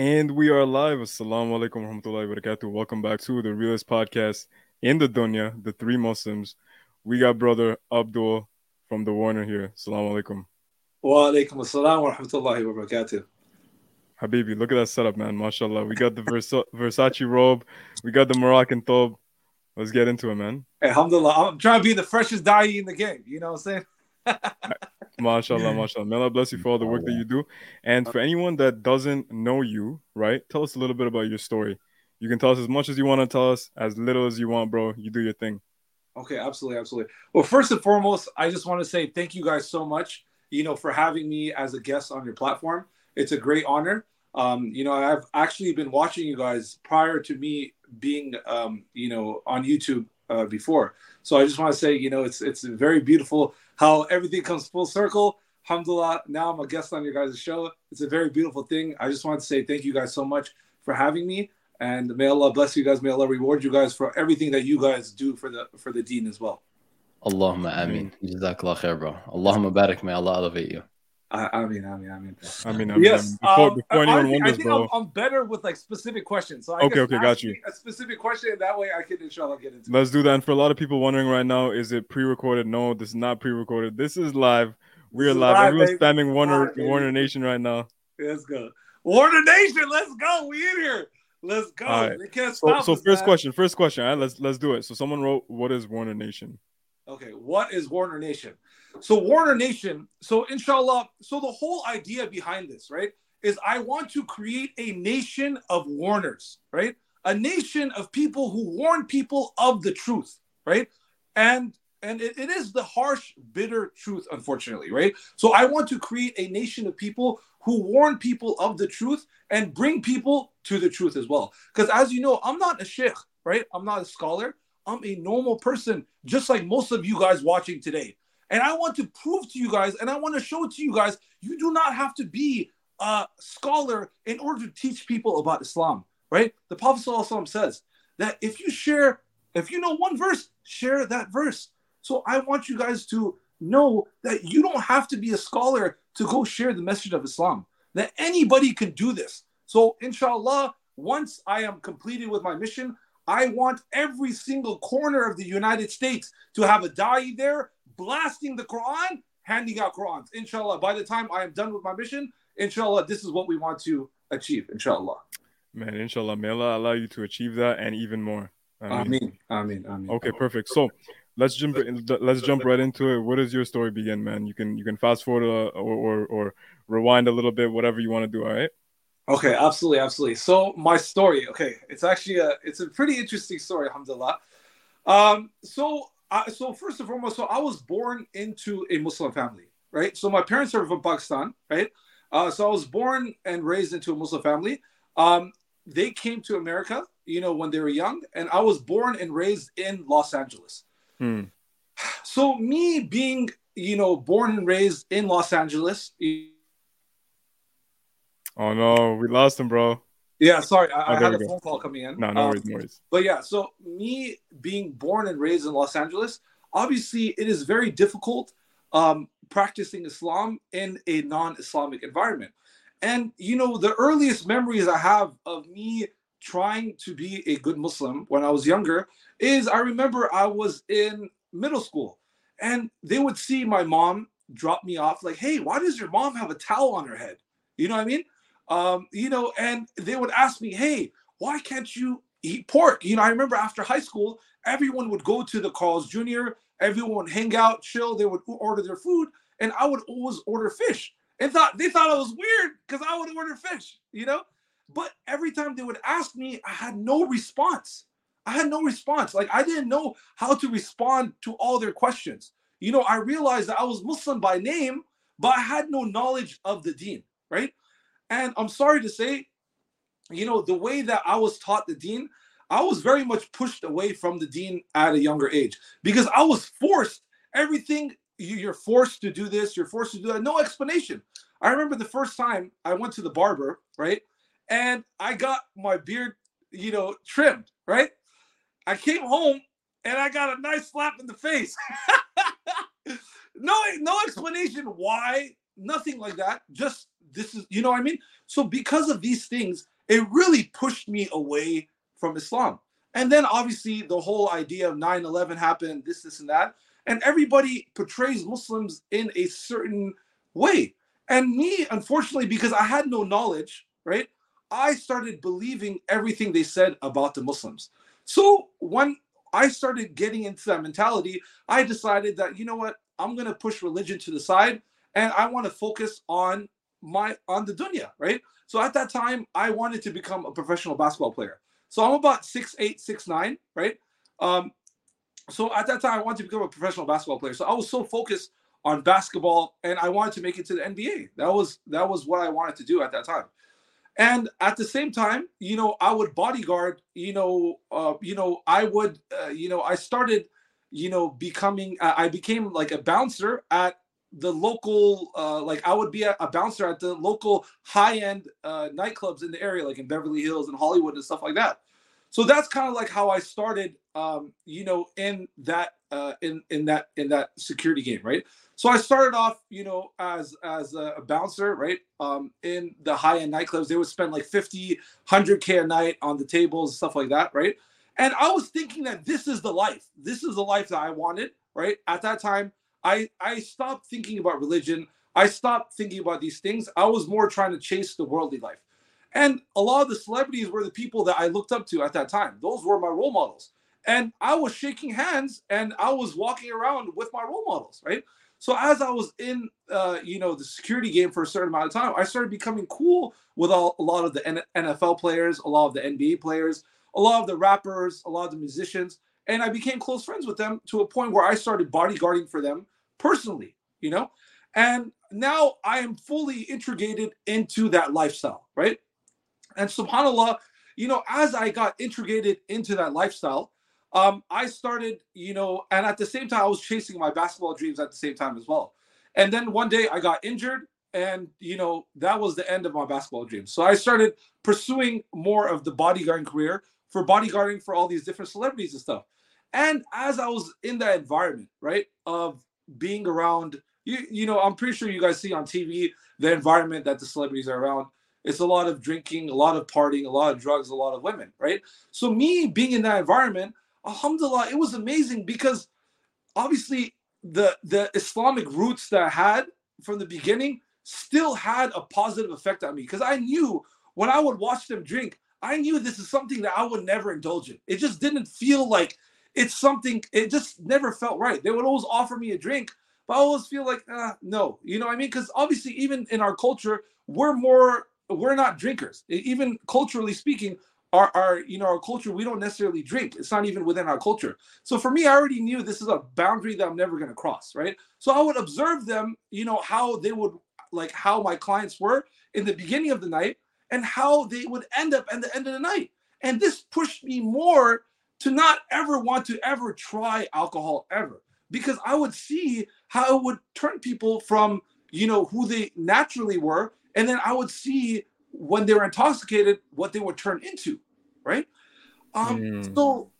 And we are live. Assalamu alaikum warahmatullahi wabarakatuh. Welcome back to the realest podcast in the dunya, the three Muslims. We got brother Abdul from the Warner here. Assalamu alaikum. Wa alaikum assalam wa rahmatullahi wa barakatuh. Habibi, look at that setup, man. MashaAllah. We got the Versa- Versace robe. We got the Moroccan thobe. Let's get into it, man. Alhamdulillah. I'm trying to be the freshest da'i in the game. You know what I'm saying? MashaAllah, MashaAllah. May Allah bless you for all the work that you do. And for anyone that doesn't know you, right, tell us a little bit about your story. You can tell us as much as you want to tell us, as little as you want, bro. You do your thing. Okay, absolutely, absolutely. Well, first and foremost, I just want to say thank you guys so much, you know, for having me as a guest on your platform. It's a great honor. Um, you know, I've actually been watching you guys prior to me being, um, you know, on YouTube uh, before. So I just want to say, you know, it's it's very beautiful how everything comes full circle. Alhamdulillah, now I'm a guest on your guys' show. It's a very beautiful thing. I just want to say thank you guys so much for having me. And may Allah bless you guys. May Allah reward you guys for everything that you guys do for the for the deen as well. Allahumma ameen. Jazakallah khair, bro. Allahumma barak. May Allah elevate you. I, I mean, I mean, I mean. I mean, I mean, Yes. before, um, before anyone honestly, I wonders, think bro. I'm, I'm better with like specific questions. So I Okay, guess okay, got you. A specific question, that way I can inshallah get into. it. Let's do that. And for a lot of people wondering right now, is it pre-recorded? No, this is not pre-recorded. This is live. We are live. live, Everyone's baby. spamming Warner Live. Warner Nation right now. Let's go, Warner Nation. Let's go. We in here. Let's go. All right. They can't So, so us, first man. question. First question. All right, let's let's do it. So someone wrote, "What is Warner Nation?" Okay, what is Warner Nation? So Warner Nation, so inshallah, so the whole idea behind this, right, is I want to create a nation of warners, right? A nation of people who warn people of the truth, right? And and it, it is the harsh, bitter truth, unfortunately, right? So I want to create a nation of people who warn people of the truth and bring people to the truth as well. Because as you know, I'm not a sheikh, right? I'm not a scholar. I'm a normal person, just like most of you guys watching today. And I want to prove to you guys, and I want to show to you guys, you do not have to be a scholar in order to teach people about Islam, right? The Prophet ﷺ says that if you share, if you know one verse, share that verse. So I want you guys to know that you don't have to be a scholar to go share the message of Islam, that anybody can do this. So, inshallah, once I am completed with my mission, I want every single corner of the United States to have a da'i there blasting the Quran, handing out Qurans. Inshallah, by the time I am done with my mission, inshallah, this is what we want to achieve. Inshallah. Man, inshallah, may Allah allow you to achieve that and even more. I mean, Amin. Amin. Amin. Okay, perfect. So let's jump let's jump right into it. Where does your story begin, man? You can you can fast forward uh, or, or or rewind a little bit, whatever you want to do. All right. Okay, absolutely, absolutely. So my story, okay, it's actually a it's a pretty interesting story, alhamdulillah. Um, so I, so first and foremost, so I was born into a Muslim family, right? So my parents are from Pakistan, right? Uh, so I was born and raised into a Muslim family. Um, they came to America, you know, when they were young, and I was born and raised in Los Angeles. Hmm. So me being, you know, born and raised in Los Angeles, Oh no, we lost him, bro. Yeah, sorry, I, Oh, I had a go. phone call coming in. No, no Um, worries, no worries. But yeah, so me being born and raised in Los Angeles, obviously it is very difficult um, practicing Islam in a non-Islamic environment. And you know, the earliest memories I have of me trying to be a good Muslim when I was younger is I remember I was in middle school and they would see my mom drop me off like, "Hey, why does your mom have a towel on her head?" You know what I mean? Um, you know, and they would ask me, "Hey, why can't you eat pork?" You know, I remember after high school, everyone would go to the Carl's Jr. Everyone would hang out, chill. They would order their food, and I would always order fish. And thought they thought I was weird because I would order fish. You know, but every time they would ask me, I had no response. I had no response. Like I didn't know how to respond to all their questions. You know, I realized that I was Muslim by name, but I had no knowledge of the deen, right? And I'm sorry to say, you know, the way that I was taught the deen, I was very much pushed away from the deen at a younger age because I was forced everything. you- You're forced to do this, you're forced to do that, no explanation. I remember the first time I went to the barber, right? And I got my beard, you know, trimmed, right? I came home and I got a nice slap in the face. no, no explanation why, nothing like that. Just this is, you know what I mean? So because of these things, it really pushed me away from Islam. And then obviously the whole idea of 9 11 happened, this, this, and that. And everybody portrays Muslims in a certain way. And me, unfortunately, because I had no knowledge, right? I started believing everything they said about the Muslims. So when I started getting into that mentality, I decided that, you know what, I'm going to push religion to the side and I want to focus on my on the dunya, right? So at that time, I wanted to become a professional basketball player. So I'm about six eight, six nine, right? Um, so at that time, I wanted to become a professional basketball player. So I was so focused on basketball, and I wanted to make it to the NBA. That was that was what I wanted to do at that time. And at the same time, you know, I would bodyguard. You know, uh, you know, I would, uh, you know, I started, you know, becoming. Uh, I became like a bouncer at the local uh, like i would be a, a, bouncer at the local high-end uh, nightclubs in the area like in beverly hills and hollywood and stuff like that. So that's kind of like how i started um, you know in that uh, in in that in that security game right? So i started off you know as as a, bouncer right um, in the high-end nightclubs. They would spend like 50 100k a night on the tables stuff like that right? And i was thinking that this is the life. This is the life that i wanted right? At that time I I stopped thinking about religion. I stopped thinking about these things. I was more trying to chase the worldly life. And a lot of the celebrities were the people that I looked up to at that time. Those were my role models. And I was shaking hands and I was walking around with my role models, right? So as I was in, uh, you know, the security game for a certain amount of time, I started becoming cool with all, a lot of the NFL players, a lot of the NBA players, a lot of the rappers, a lot of the musicians and I became close friends with them to a point where I started bodyguarding for them personally, you know? And now I am fully integrated into that lifestyle, right? And subhanAllah, you know, as I got integrated into that lifestyle, um, I started, you know, and at the same time, I was chasing my basketball dreams at the same time as well. And then one day I got injured, and, you know, that was the end of my basketball dreams. So I started pursuing more of the bodyguarding career, for bodyguarding for all these different celebrities and stuff. And as I was in that environment, right, of being around, you, you know, I'm pretty sure you guys see on TV the environment that the celebrities are around. It's a lot of drinking, a lot of partying, a lot of drugs, a lot of women, right? So me being in that environment, alhamdulillah, it was amazing because obviously the the Islamic roots that I had from the beginning still had a positive effect on me because I knew when I would watch them drink, I knew this is something that I would never indulge in. It just didn't feel like it's something, it just never felt right. They would always offer me a drink, but I always feel like, uh, no, you know what I mean? Because obviously, even in our culture, we're more, we're not drinkers. Even culturally speaking, our, our you know our culture we don't necessarily drink it's not even within our culture so for me i already knew this is a boundary that i'm never going to cross right so i would observe them you know how they would like how my clients were in the beginning of the night and how they would end up at the end of the night. And this pushed me more to not ever want to ever try alcohol ever because I would see how it would turn people from, you know, who they naturally were. And then I would see when they were intoxicated what they would turn into, right? Um, mm. So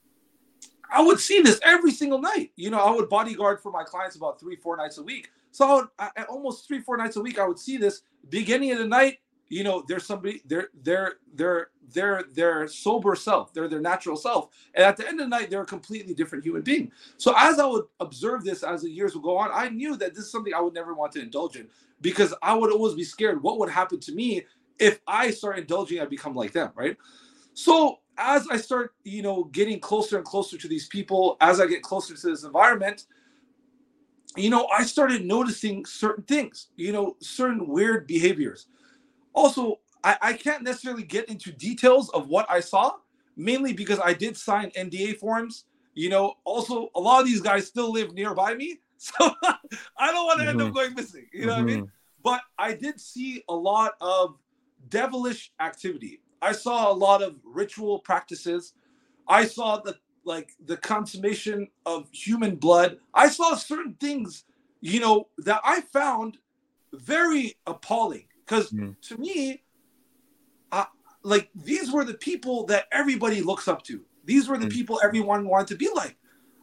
I would see this every single night. You know, I would bodyguard for my clients about three, four nights a week. So I would, I, almost three, four nights a week, I would see this beginning of the night you know there's somebody they're they're they're they're their sober self. They're their natural self. And at the end of the night they're a completely different human being. So as i would observe this as the years would go on i knew that this is something i would never want to indulge in because i would always be scared what would happen to me if i start indulging i become like them right? So as i start you know getting closer and closer to these people as i get closer to this environment you know i started noticing certain things you know certain weird behaviors also, I, I can't necessarily get into details of what I saw, mainly because I did sign NDA forms. You know, also a lot of these guys still live nearby me, so I don't want to mm-hmm. end up mm-hmm. going missing. You know mm-hmm. what I mean? Mm-hmm. But I did see a lot of devilish activity. I saw a lot of ritual practices. I saw the like the consummation of human blood. I saw certain things, you know, that I found very appalling. Because mm. to me, uh, like these were the people that everybody looks up to. These were the mm. people everyone wanted to be like.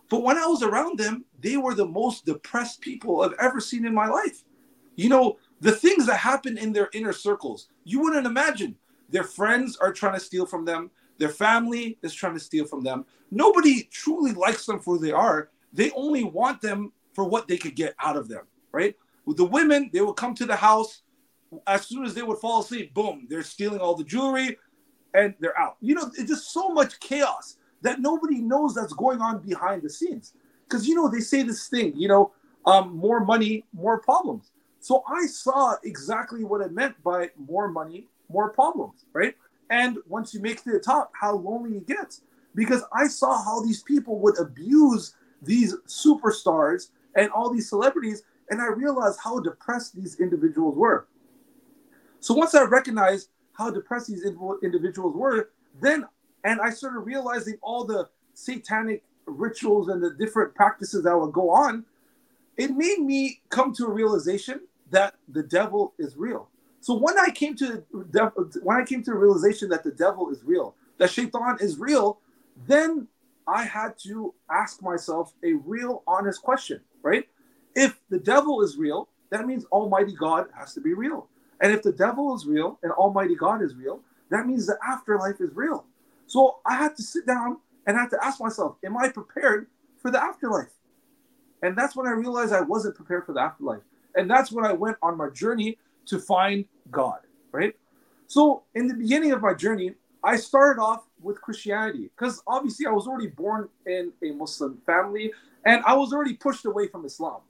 But when I was around them, they were the most depressed people I've ever seen in my life. You know, the things that happen in their inner circles, you wouldn't imagine. Their friends are trying to steal from them. Their family is trying to steal from them. Nobody truly likes them for who they are. They only want them for what they could get out of them, right? With the women, they would come to the house. As soon as they would fall asleep, boom, they're stealing all the jewelry and they're out. You know, it's just so much chaos that nobody knows that's going on behind the scenes. Because, you know, they say this thing, you know, um, more money, more problems. So I saw exactly what it meant by more money, more problems, right? And once you make to the top, how lonely it gets. Because I saw how these people would abuse these superstars and all these celebrities, and I realized how depressed these individuals were. So once I recognized how depressed these individuals were, then and I started realizing all the satanic rituals and the different practices that would go on, it made me come to a realization that the devil is real. So when I came to when I came to the realization that the devil is real, that shaitan is real, then I had to ask myself a real honest question, right? If the devil is real, that means Almighty God has to be real. And if the devil is real and Almighty God is real, that means the afterlife is real. So I had to sit down and I had to ask myself, am I prepared for the afterlife? And that's when I realized I wasn't prepared for the afterlife. And that's when I went on my journey to find God, right? So in the beginning of my journey, I started off with Christianity because obviously I was already born in a Muslim family and I was already pushed away from Islam.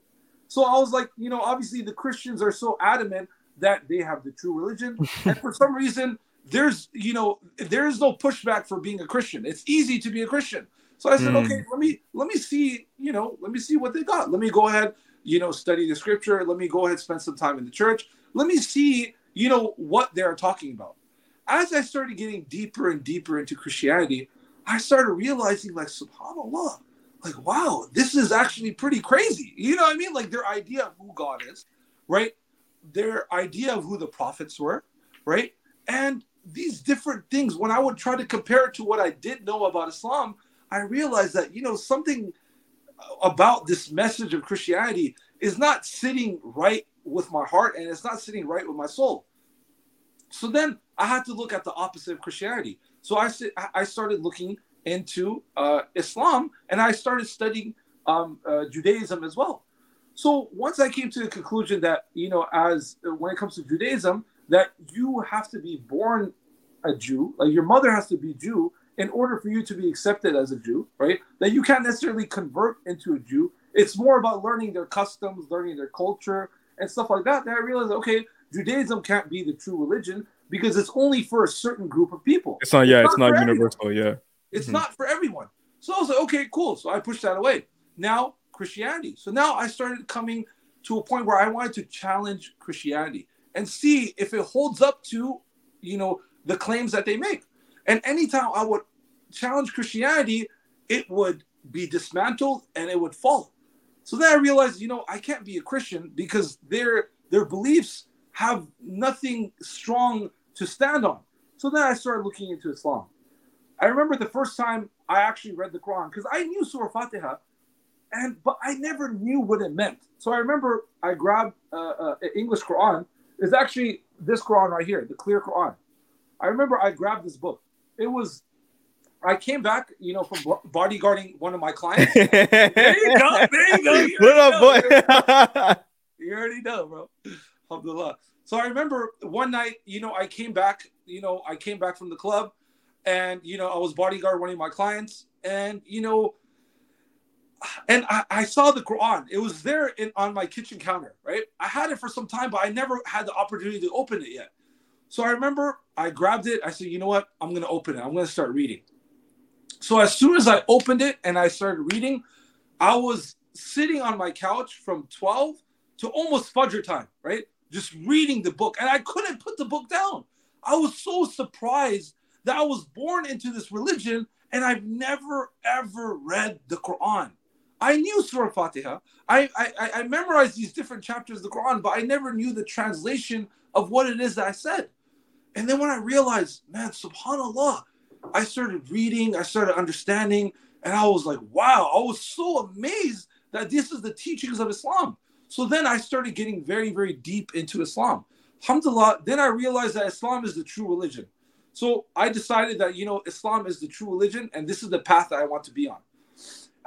So I was like, you know, obviously the Christians are so adamant that they have the true religion. and for some reason, there's, you know, there is no pushback for being a Christian. It's easy to be a Christian. So I said, mm. okay, let me let me see, you know, let me see what they got. Let me go ahead, you know, study the scripture. Let me go ahead, spend some time in the church. Let me see, you know, what they're talking about. As I started getting deeper and deeper into Christianity, I started realizing, like, subhanAllah, like, wow, this is actually pretty crazy. You know what I mean? Like their idea of who God is, right? Their idea of who the prophets were, right? And these different things, when I would try to compare it to what I did know about Islam, I realized that, you know, something about this message of Christianity is not sitting right with my heart and it's not sitting right with my soul. So then I had to look at the opposite of Christianity. So I, I started looking into uh, Islam and I started studying um, uh, Judaism as well. So once I came to the conclusion that, you know, as uh, when it comes to Judaism, that you have to be born a Jew, like your mother has to be Jew in order for you to be accepted as a Jew, right? That you can't necessarily convert into a Jew. It's more about learning their customs, learning their culture, and stuff like that. That I realized, okay, Judaism can't be the true religion because it's only for a certain group of people. It's not, yeah, it's, not, it's not universal, everyone. yeah. It's mm-hmm. not for everyone. So I was like, okay, cool. So I pushed that away. Now Christianity. So now I started coming to a point where I wanted to challenge Christianity and see if it holds up to, you know, the claims that they make. And anytime I would challenge Christianity, it would be dismantled and it would fall. So then I realized, you know, I can't be a Christian because their their beliefs have nothing strong to stand on. So then I started looking into Islam. I remember the first time I actually read the Quran because I knew Surah Fatiha, and but I never knew what it meant. So I remember I grabbed uh, uh, English Quran. It's actually this Quran right here, the clear Quran. I remember I grabbed this book. It was, I came back, you know, from bodyguarding one of my clients. there you go, there you go. You what up, boy? you already know, bro. Alhamdulillah. So I remember one night, you know, I came back, you know, I came back from the club, and you know, I was bodyguard one of my clients, and you know, and I, I, saw the Quran. It was there in, on my kitchen counter, right? I had it for some time, but I never had the opportunity to open it yet. So I remember I grabbed it. I said, you know what? I'm going to open it. I'm going to start reading. So as soon as I opened it and I started reading, I was sitting on my couch from 12 to almost Fajr time, right? Just reading the book. And I couldn't put the book down. I was so surprised that I was born into this religion and I've never ever read the Quran. I knew Surah Fatiha. I, I, I memorized these different chapters of the Quran, but I never knew the translation of what it is that I said. And then when I realized, man, subhanAllah, I started reading, I started understanding, and I was like, wow, I was so amazed that this is the teachings of Islam. So then I started getting very, very deep into Islam. Alhamdulillah, then I realized that Islam is the true religion. So I decided that, you know, Islam is the true religion and this is the path that I want to be on.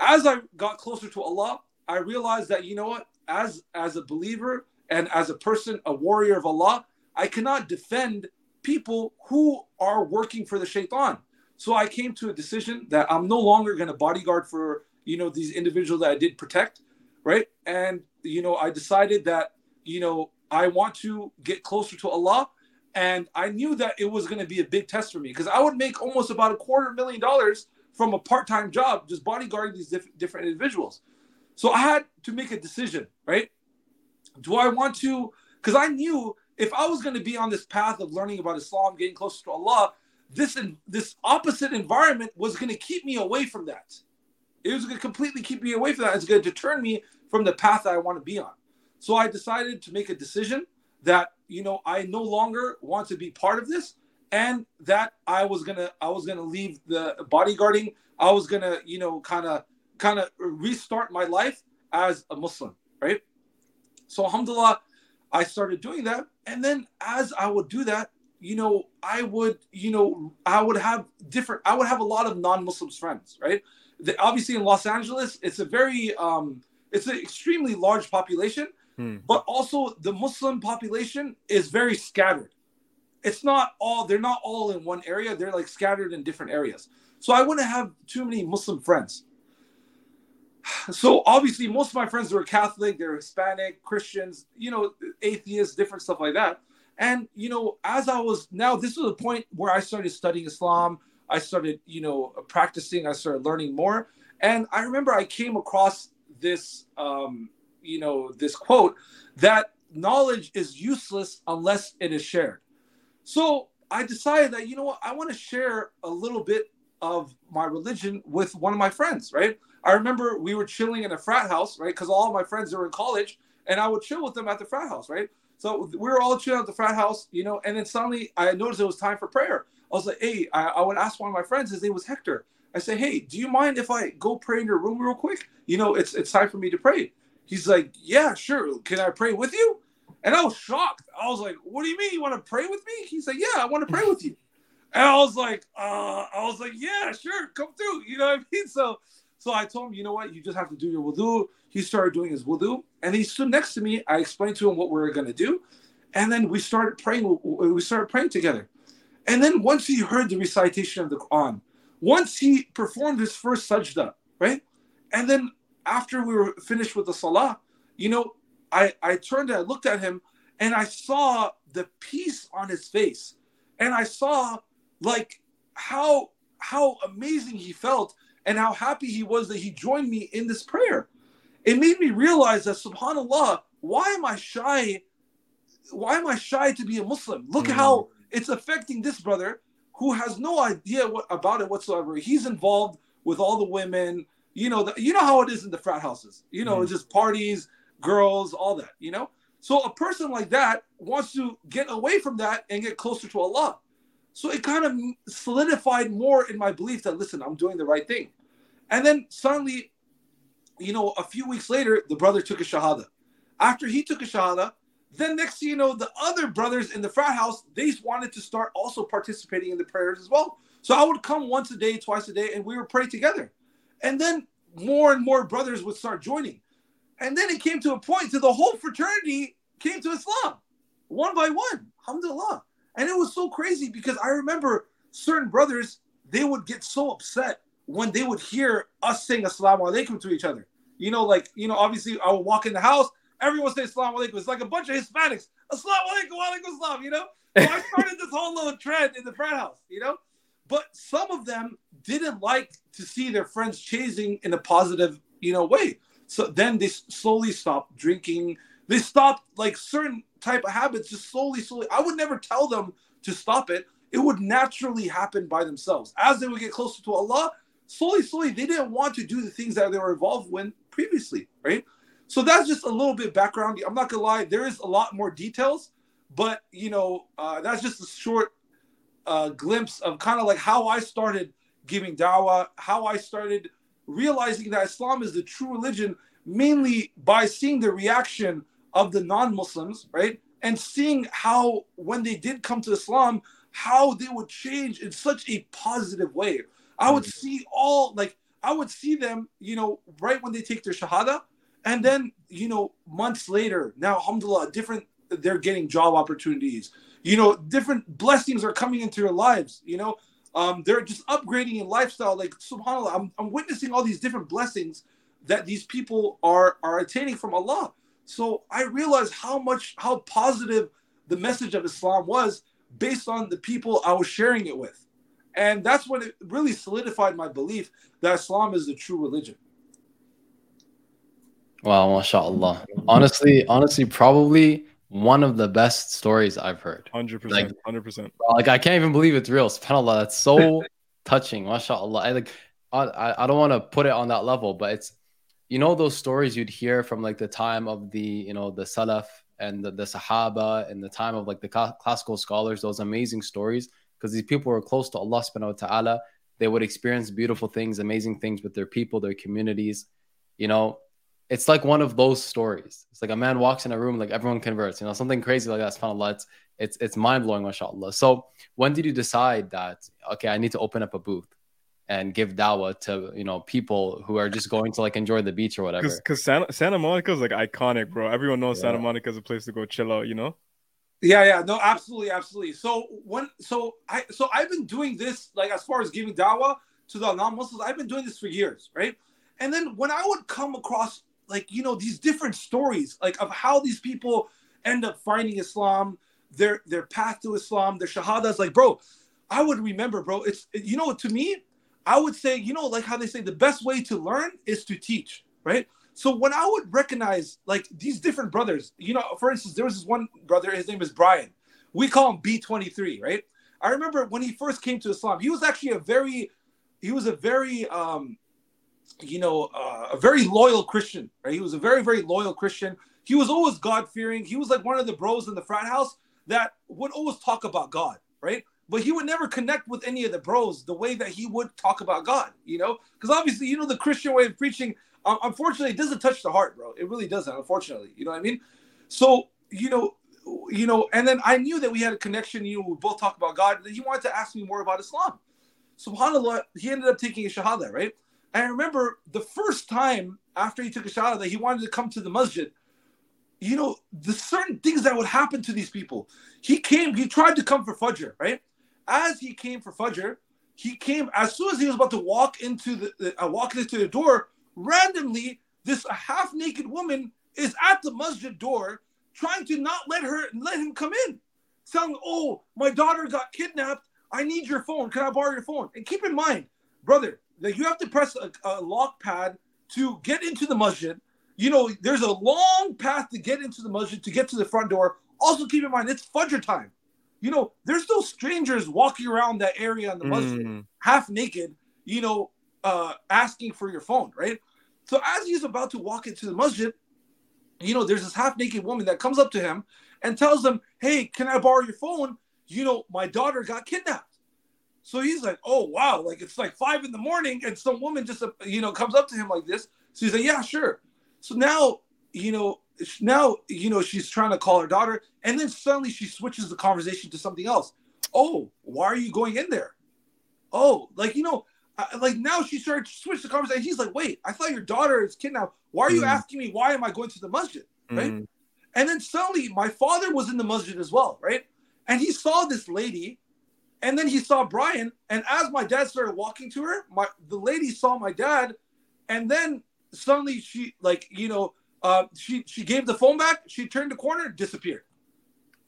As I got closer to Allah, I realized that, you know what, as, as a believer and as a person, a warrior of Allah, I cannot defend people who are working for the shaitan. So I came to a decision that I'm no longer going to bodyguard for, you know, these individuals that I did protect, right? And, you know, I decided that, you know, I want to get closer to Allah. And I knew that it was going to be a big test for me because I would make almost about a quarter million dollars from a part-time job just bodyguarding these diff- different individuals. So I had to make a decision, right? Do I want to? Because I knew if I was going to be on this path of learning about Islam, getting closer to Allah, this in, this opposite environment was going to keep me away from that. It was going to completely keep me away from that. It's going to deter me from the path that I want to be on. So I decided to make a decision that you know I no longer want to be part of this, and that I was gonna I was gonna leave the bodyguarding. I was gonna you know kind of kind of restart my life as a Muslim, right? So alhamdulillah, I started doing that, and then as I would do that, you know, I would you know I would have different. I would have a lot of non-Muslims friends, right? The, obviously in Los Angeles, it's a very um, it's an extremely large population Hmm. But also the Muslim population is very scattered. It's not all they're not all in one area. They're like scattered in different areas. So I wouldn't have too many Muslim friends. So obviously most of my friends were Catholic, they're Hispanic, Christians, you know, atheists, different stuff like that. And you know, as I was now, this was the point where I started studying Islam. I started, you know, practicing. I started learning more. And I remember I came across this um, you know this quote that knowledge is useless unless it is shared. So I decided that you know what I want to share a little bit of my religion with one of my friends. Right. I remember we were chilling in a frat house, right? Because all my friends were in college, and I would chill with them at the frat house, right? So we were all chilling at the frat house, you know, and then suddenly I noticed it was time for prayer. I was like, hey, I, I would ask one of my friends, his name was Hector. I say, hey, do you mind if I go pray in your room real quick? You know, it's it's time for me to pray. He's like, Yeah, sure. Can I pray with you? And I was shocked. I was like, What do you mean? You want to pray with me? He said, Yeah, I want to pray with you. And I was like, uh, I was like, Yeah, sure, come through. You know what I mean? So so I told him, you know what, you just have to do your wudu. He started doing his wudu, and he stood next to me. I explained to him what we were gonna do, and then we started praying. We started praying together. And then once he heard the recitation of the Quran, once he performed his first sajda, right? And then after we were finished with the salah, you know, I, I turned and I looked at him and I saw the peace on his face. And I saw like how how amazing he felt and how happy he was that he joined me in this prayer. It made me realize that subhanAllah, why am I shy? Why am I shy to be a Muslim? Look mm. how it's affecting this brother who has no idea what, about it whatsoever. He's involved with all the women, you know, the, you know how it is in the frat houses. You know, mm it's just parties, girls, all that. You know, so a person like that wants to get away from that and get closer to Allah. So it kind of solidified more in my belief that listen, I'm doing the right thing. And then suddenly, you know, a few weeks later, the brother took a shahada. After he took a shahada, then next thing you know, the other brothers in the frat house, they wanted to start also participating in the prayers as well. So I would come once a day, twice a day, and we would pray together. And then more and more brothers would start joining. And then it came to a point to the whole fraternity came to Islam, one by one, alhamdulillah. And it was so crazy because I remember certain brothers, they would get so upset when they would hear us saying Assalamu alaikum to each other. You know, like, you know, obviously I would walk in the house, everyone say Assalamu alaikum. It's like a bunch of Hispanics, Assalamu alaikum, alaikum assalam, you know? So I started this whole little trend in the frat house, you know? But some of them didn't like to see their friends chasing in a positive, you know, way. So then they slowly stopped drinking. They stopped like certain type of habits, just slowly, slowly. I would never tell them to stop it. It would naturally happen by themselves. As they would get closer to Allah, slowly, slowly, they didn't want to do the things that they were involved with previously, right? So that's just a little bit background. I'm not gonna lie, there is a lot more details, but you know, uh, that's just a short uh, glimpse of kind of like how I started giving dawah, how I started realizing that Islam is the true religion mainly by seeing the reaction of the non-Muslims, right? And seeing how when they did come to Islam, how they would change in such a positive way. I would mm. see all like I would see them, you know, right when they take their shahada, and then you know months later, now alhamdulillah, different they're getting job opportunities. You know, different blessings are coming into their lives. You know, um, they're just upgrading in lifestyle. Like subhanallah, I'm, I'm witnessing all these different blessings that these people are are attaining from Allah. So I realized how much how positive the message of Islam was based on the people I was sharing it with. And that's when it really solidified my belief that Islam is the true religion. Wow, mashallah. Honestly, honestly, probably one of the best stories I've heard. 100%. Like, 100%. Like, I can't even believe it's real. SubhanAllah. That's so touching. MashaAllah. I like, I, I don't want to put it on that level, but it's, you know, those stories you'd hear from like the time of the, you know, the Salaf and the, the Sahaba and the time of like the classical scholars, those amazing stories, because these people were close to Allah subhanahu wa ta'ala. They would experience beautiful things, amazing things with their people, their communities. You know, it's like one of those stories. It's like a man walks in a room, like everyone converts, you know, something crazy like that. SubhanAllah. It's, it's, it's mind blowing, mashallah. So when did you decide that, okay, I need to open up a booth? and give dawah to you know people who are just going to like enjoy the beach or whatever. Because Santa, Santa Monica is like iconic, bro. Everyone knows yeah. Santa Monica is a place to go chill out. You know. Yeah, yeah, no, absolutely, absolutely. So when, so I, so I've been doing this like as far as giving dawah to the non-Muslims. I've been doing this for years, right? And then when I would come across like you know these different stories, like of how these people end up finding Islam, their their path to Islam, their shahadas, like bro, I would remember, bro. It's you know to me, I would say, you know, like how they say the best way to learn is to teach, right? So when I would recognize like these different brothers, you know, for instance, there was this one brother, his name is Brian. We call him B23, right? I remember when he first came to Islam, he was actually a very, he was a very, um, you know, uh, a very loyal Christian, right? He was a very, very loyal Christian. He was always God fearing. He was like one of the bros in the frat house that would always talk about God, right? but he would never connect with any of the bros the way that he would talk about God, you know? Because obviously, you know, the Christian way of preaching, um, unfortunately, it doesn't touch the heart, bro. It really doesn't, unfortunately. You know what I mean? So, you know, you know, and then I knew that we had a connection, you know, we both talk about God. He wanted to ask me more about Islam. SubhanAllah, he ended up taking a Shahada, right? And I remember the first time after he took a Shahada that he wanted to come to the masjid, you know, the certain things that would happen to these people. He came, he tried to come for Fajr, right? as he came for Fajr, he came as soon as he was about to walk into the, the uh, walk into the door. Randomly, this half naked woman is at the masjid door, trying to not let her let him come in, saying, "Oh, my daughter got kidnapped. I need your phone. Can I borrow your phone?" And keep in mind, brother, that you have to press a, a lock pad to get into the masjid. You know, there's a long path to get into the masjid to get to the front door. Also, keep in mind it's Fajr time you know, there's no strangers walking around that area in the masjid, mm. half naked, you know, uh, asking for your phone, right? So as he's about to walk into the masjid, you know, there's this half naked woman that comes up to him and tells him, Hey, can I borrow your phone? You know, my daughter got kidnapped. So he's like, Oh, wow. Like it's like five in the morning, and some woman just, you know, comes up to him like this. So he's like, Yeah, sure. So now, you know, now you know she's trying to call her daughter and then suddenly she switches the conversation to something else oh why are you going in there oh like you know like now she started to switch the conversation he's like wait i thought your daughter is kidnapped why are you mm. asking me why am i going to the masjid right mm. and then suddenly my father was in the masjid as well right and he saw this lady and then he saw brian and as my dad started walking to her my the lady saw my dad and then suddenly she like you know uh, she she gave the phone back. She turned the corner, disappeared.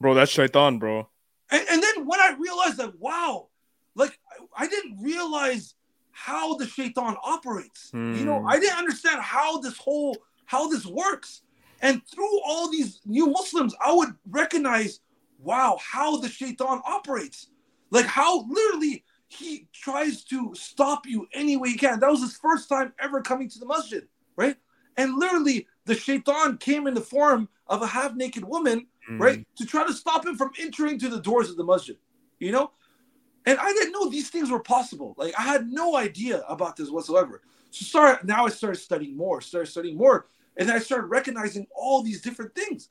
Bro, that's shaitan, bro. And, and then when I realized that, wow, like I, didn't realize how the shaitan operates. Hmm. You know, hmm. I didn't understand how this whole how this works. And through all these new Muslims, I would recognize, wow, how the shaitan operates. Like how literally he tries to stop you any way he can. That was his first time ever coming to the masjid, right? And literally the shaitan came in the form of a half naked woman, mm. right, to try to stop him from entering to the doors of the masjid, you know? And I didn't know these things were possible. Like I had no idea about this whatsoever. So start now I started studying more, started studying more, and I started recognizing all these different things.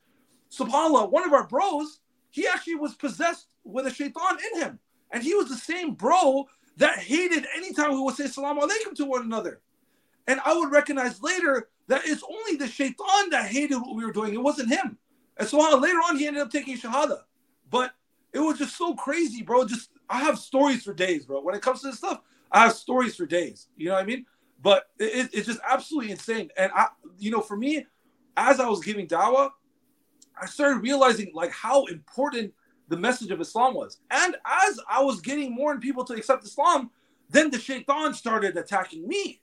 SubhanAllah, one of our bros, he actually was possessed with a shaitan in him. And he was the same bro that hated anytime we would say salam alaikum to one another. And I would recognize later that it's only the shaitan that hated what we were doing. It wasn't him. And so uh, later on, he ended up taking shahada. But it was just so crazy, bro. Just I have stories for days, bro. When it comes to this stuff, I have stories for days. You know what I mean? But it, it's just absolutely insane. And I, you know, for me, as I was giving dawah, I started realizing like how important the message of Islam was. And as I was getting more and people to accept Islam, then the shaitan started attacking me.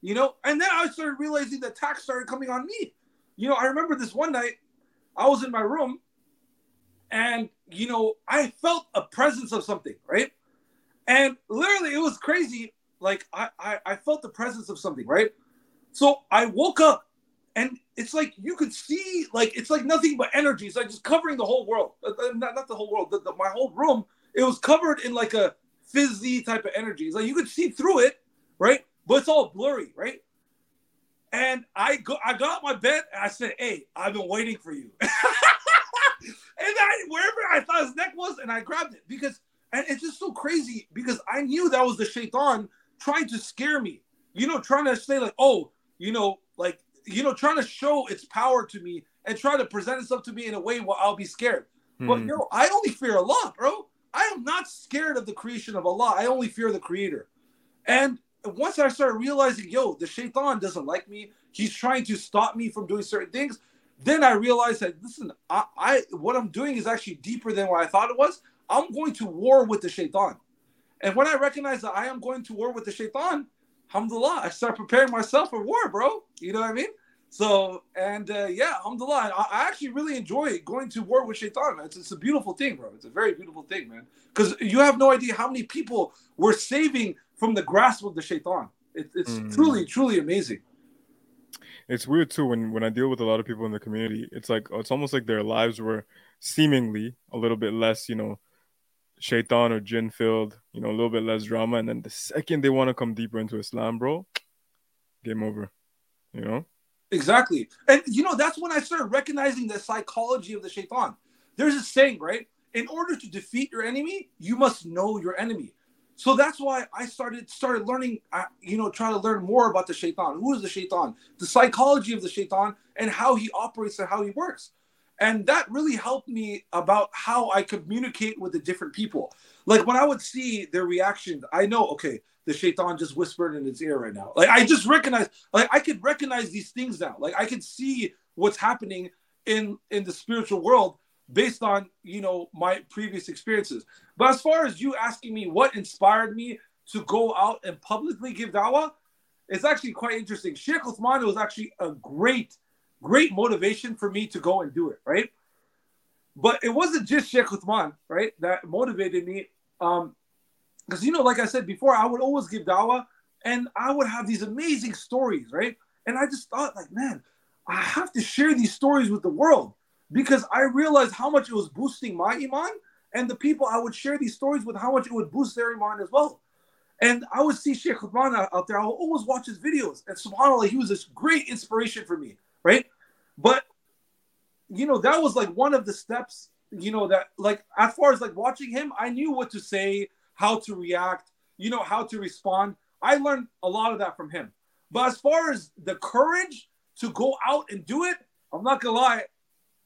You know, and then I started realizing the attacks started coming on me. You know, I remember this one night, I was in my room and you know, I felt a presence of something, right? And literally it was crazy. Like I, I, I felt the presence of something, right? So I woke up and it's like you could see like it's like nothing but energy. It's like just covering the whole world. Uh, uh, not, not the whole world the, the, my whole room it was covered in like a fizzy type of energy. It's like you could see through it right? But it's all blurry right? And i go i got my bed and i said hey i've been waiting for you. And i wherever i thought his neck was and i grabbed it because and it's just so crazy because i knew that was the shaitan trying to scare me. You know trying to say like oh you know like you know, trying to show its power to me and try to present itself to me in a way where I'll be scared. Mm. But yo, I only fear Allah, bro. I am not scared of the creation of Allah. I only fear the creator. And once I started realizing, yo, the shaitan doesn't like me, he's trying to stop me from doing certain things. Then I realized that listen, I, I what I'm doing is actually deeper than what I thought it was. I'm going to war with the shaitan. And when I recognize that I am going to war with the shaitan, alhamdulillah, I start preparing myself for war, bro. You know what I mean? So, and uh, yeah, alhamdulillah, I, I actually really enjoy going to war with shaitan. It's, it's a beautiful thing, bro. It's a very beautiful thing, man. Because you have no idea how many people we're saving from the grasp of the shaitan. It, it's mm. truly, truly amazing. It's weird too when when I deal with a lot of people in the community. It's like it's almost like their lives were seemingly a little bit less, you know, shaitan or jinn filled, you know, a little bit less drama. And then the second they want to come deeper into Islam, bro, game over. You know? Exactly. And you know, that's when I started recognizing the psychology of the shaitan. There's a saying, right? In order to defeat your enemy, you must know your enemy. So that's why I started started learning, uh, you know, trying to learn more about the shaitan. Who is the shaitan? The psychology of the shaitan and how he operates and how he works and that really helped me about how I communicate with the different people. Like when I would see their reaction, I know, okay, the shaitan just whispered in his ear right now. Like I just recognize, like I could recognize these things now. Like I could see what's happening in in the spiritual world based on you know my previous experiences. But as far as you asking me what inspired me to go out and publicly give dawah, it's actually quite interesting. Sheikh Uthman was actually a great great motivation for me to go and do it, right? But it wasn't just Sheikh Uthman, right, that motivated me. Um, because you know, like I said before, I would always give dawah and I would have these amazing stories, right? And I just thought, like, man, I have to share these stories with the world because I realized how much it was boosting my iman and the people I would share these stories with, how much it would boost their iman as well. And I would see Sheikh Uthman out there. I would always watch his videos. And subhanAllah, he was this great inspiration for me, right? But you know, that was like one of the steps, you know, that like as far as like watching him, I knew what to say, how to react, you know, how to respond. I learned a lot of that from him. But as far as the courage to go out and do it, I'm not gonna lie.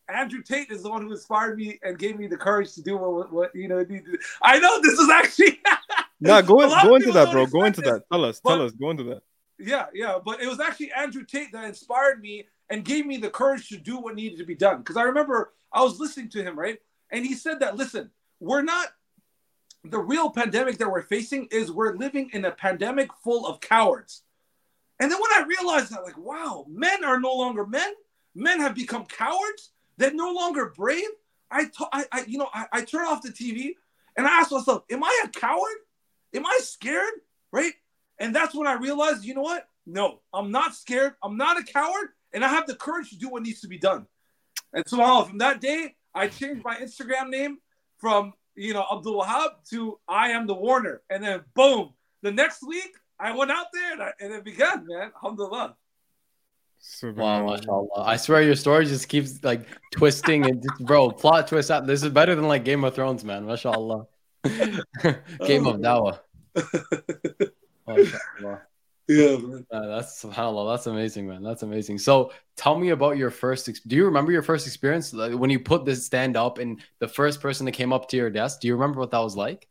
Andrew Tate is the one who inspired me and gave me the courage to do what, what you know. I know this is actually. nah, go, in, go into that, bro. Go into that. Tell us. But, tell us. Go into that. Yeah, yeah. But it was actually Andrew Tate that inspired me and gave me the courage to do what needed to be done. Because I remember I was listening to him, right? And he said that, listen, we're not, the real pandemic that we're facing is we're living in a pandemic full of cowards. And then when I realized that, like, wow, men are no longer men, men have become cowards, they're no longer brave. I, t- I, I you know, I, I turn off the TV and I ask myself, am I a coward? Am I scared? Right? And that's when I realized, you know what? No, I'm not scared. I'm not a coward and I have the courage to do what needs to be done. And so from that day, I changed my Instagram name from you know Abdul Wahab to I am the Warner, and then boom, the next week I went out there and, I, and it began, man. Alhamdulillah. Wow, mashallah. I swear your story just keeps like twisting and just, bro, plot twist out. This is better than like Game of Thrones, man. Mashallah. Game of Dawa. Yeah, man. Uh, that's subhanAllah. That's amazing, man. That's amazing. So tell me about your first. Ex- do you remember your first experience like, when you put this stand up and the first person that came up to your desk? Do you remember what that was like?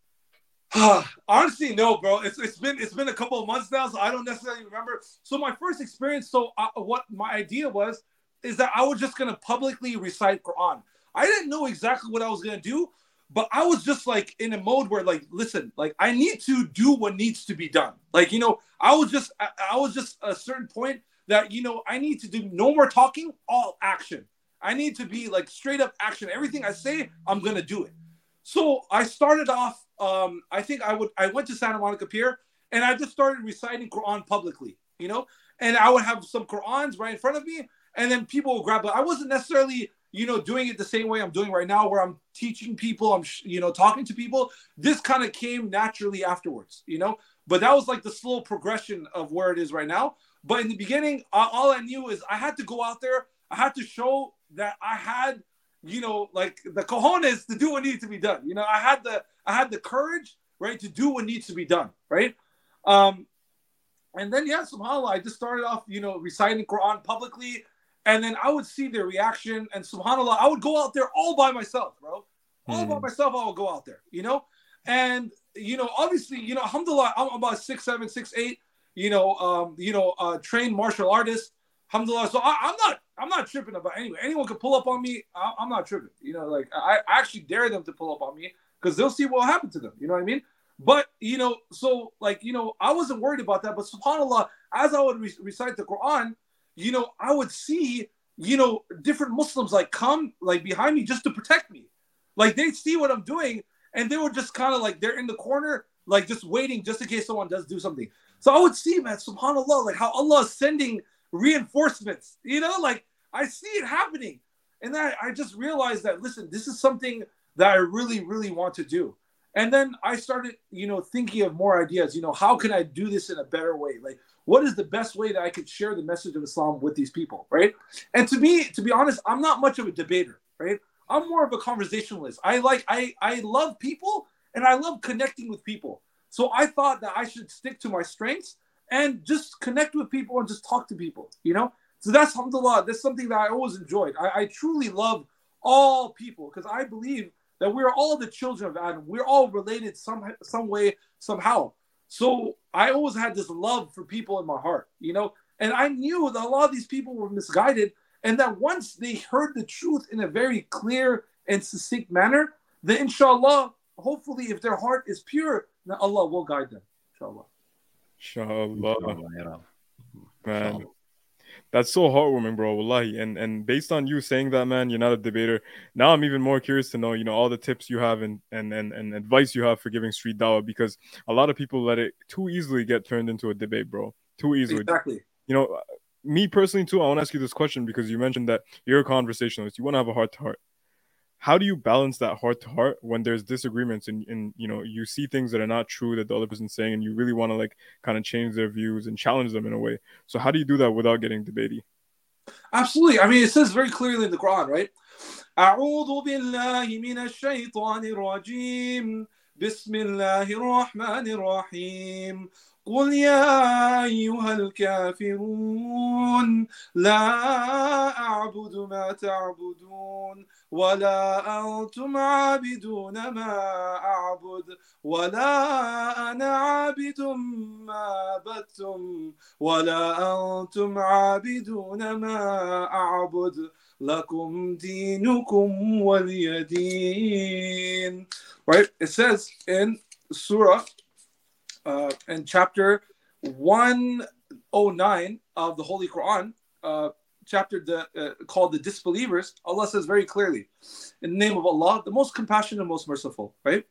Honestly, no, bro. It's it's been it's been a couple of months now, so I don't necessarily remember. So my first experience, so uh, what my idea was, is that I was just gonna publicly recite Quran. I didn't know exactly what I was gonna do, but I was just like in a mode where like, listen, like I need to do what needs to be done. Like you know, I was just I, I was just a certain point that you know I need to do no more talking, all action. I need to be like straight up action. Everything I say, I'm gonna do it. So I started off. Um, I think I would. I went to Santa Monica Pier and I just started reciting Quran publicly. You know, and I would have some Qurans right in front of me, and then people would grab it. I wasn't necessarily, you know, doing it the same way I'm doing right now, where I'm teaching people, I'm, you know, talking to people. This kind of came naturally afterwards. You know, but that was like the slow progression of where it is right now. But in the beginning, all I knew is I had to go out there. I had to show that I had you know, like the cojones to do what needs to be done. You know, I had the I had the courage, right, to do what needs to be done, right? Um, and then yeah, subhanallah, I just started off, you know, reciting Quran publicly, and then I would see their reaction, and subhanallah, I would go out there all by myself, bro, all by myself. I would go out there, you know, and you know, obviously, you know, alhamdulillah, I'm about six seven, six eight, you know, um, you know, uh, trained martial artist, alhamdulillah. So I, I'm not I'm not tripping about anyone. Anyone could pull up on me. I, am not tripping. You know, like I, I actually dare them to pull up on me because they'll see what will happen to them. You know what I mean? But you know, so like you know, I wasn't worried about that. But Subhanallah, as I would re- recite the Quran, you know, I would see you know different Muslims like come like behind me just to protect me. Like they see what I'm doing, and they were just kind of like they're in the corner, like just waiting just in case someone does do something. So I would see, man, Subhanallah, like how Allah is sending reinforcements. You know, like I see it happening. And I, I just realized that, listen, this is something that I really, really want to do. And then I started, you know, thinking of more ideas. You know, how can I do this in a better way? Like, what is the best way that I could share the message of Islam with these people, right? And to me, to be honest, I'm not much of a debater, right? I'm more of a conversationalist. I like, I, I love people and I love connecting with people. So I thought that I should stick to my strengths and just connect with people and just talk to people, you know? So that's alhamdulillah, that's something that I always enjoyed. I, I truly love all people because I believe that we're all the children of Adam. We're all related some some way, somehow. So I always had this love for people in my heart, you know, and I knew that a lot of these people were misguided, and that once they heard the truth in a very clear and succinct manner, then inshallah, hopefully, if their heart is pure, then Allah will guide them. Inshallah. Inshallah. Man. That's so heartwarming, bro. Wallahi. And and based on you saying that, man, you're not a debater. Now I'm even more curious to know, you know, all the tips you have and and and, and advice you have for giving street dawah because a lot of people let it too easily get turned into a debate, bro. Too easily. Exactly. You know, uh, me personally too, I want to ask you this question because you mentioned that you're a conversationalist. You want to have a heart to heart how do you balance that heart to heart when there's disagreements and, and you know you see things that are not true that the other person's saying and you really want to like kind of change their views and challenge them in a way so how do you do that without getting debatey absolutely i mean it says very clearly in the quran right أعوذ بالله من الشيطان الرجيم بسم الله الرحمن الرحيم قل يا أيها الكافرون لا أعبد ما تعبدون ولا أنتم عابدون ما أعبد ولا أنا عابد ما عبدتم ولا أنتم عابدون ما أعبد لكم دينكم ولي دين Right? It says in Surah uh, in chapter 109 of the Holy Quran, uh, chapter the, uh, called the disbelievers, Allah says very clearly, in the name of Allah, the most compassionate and most merciful, right?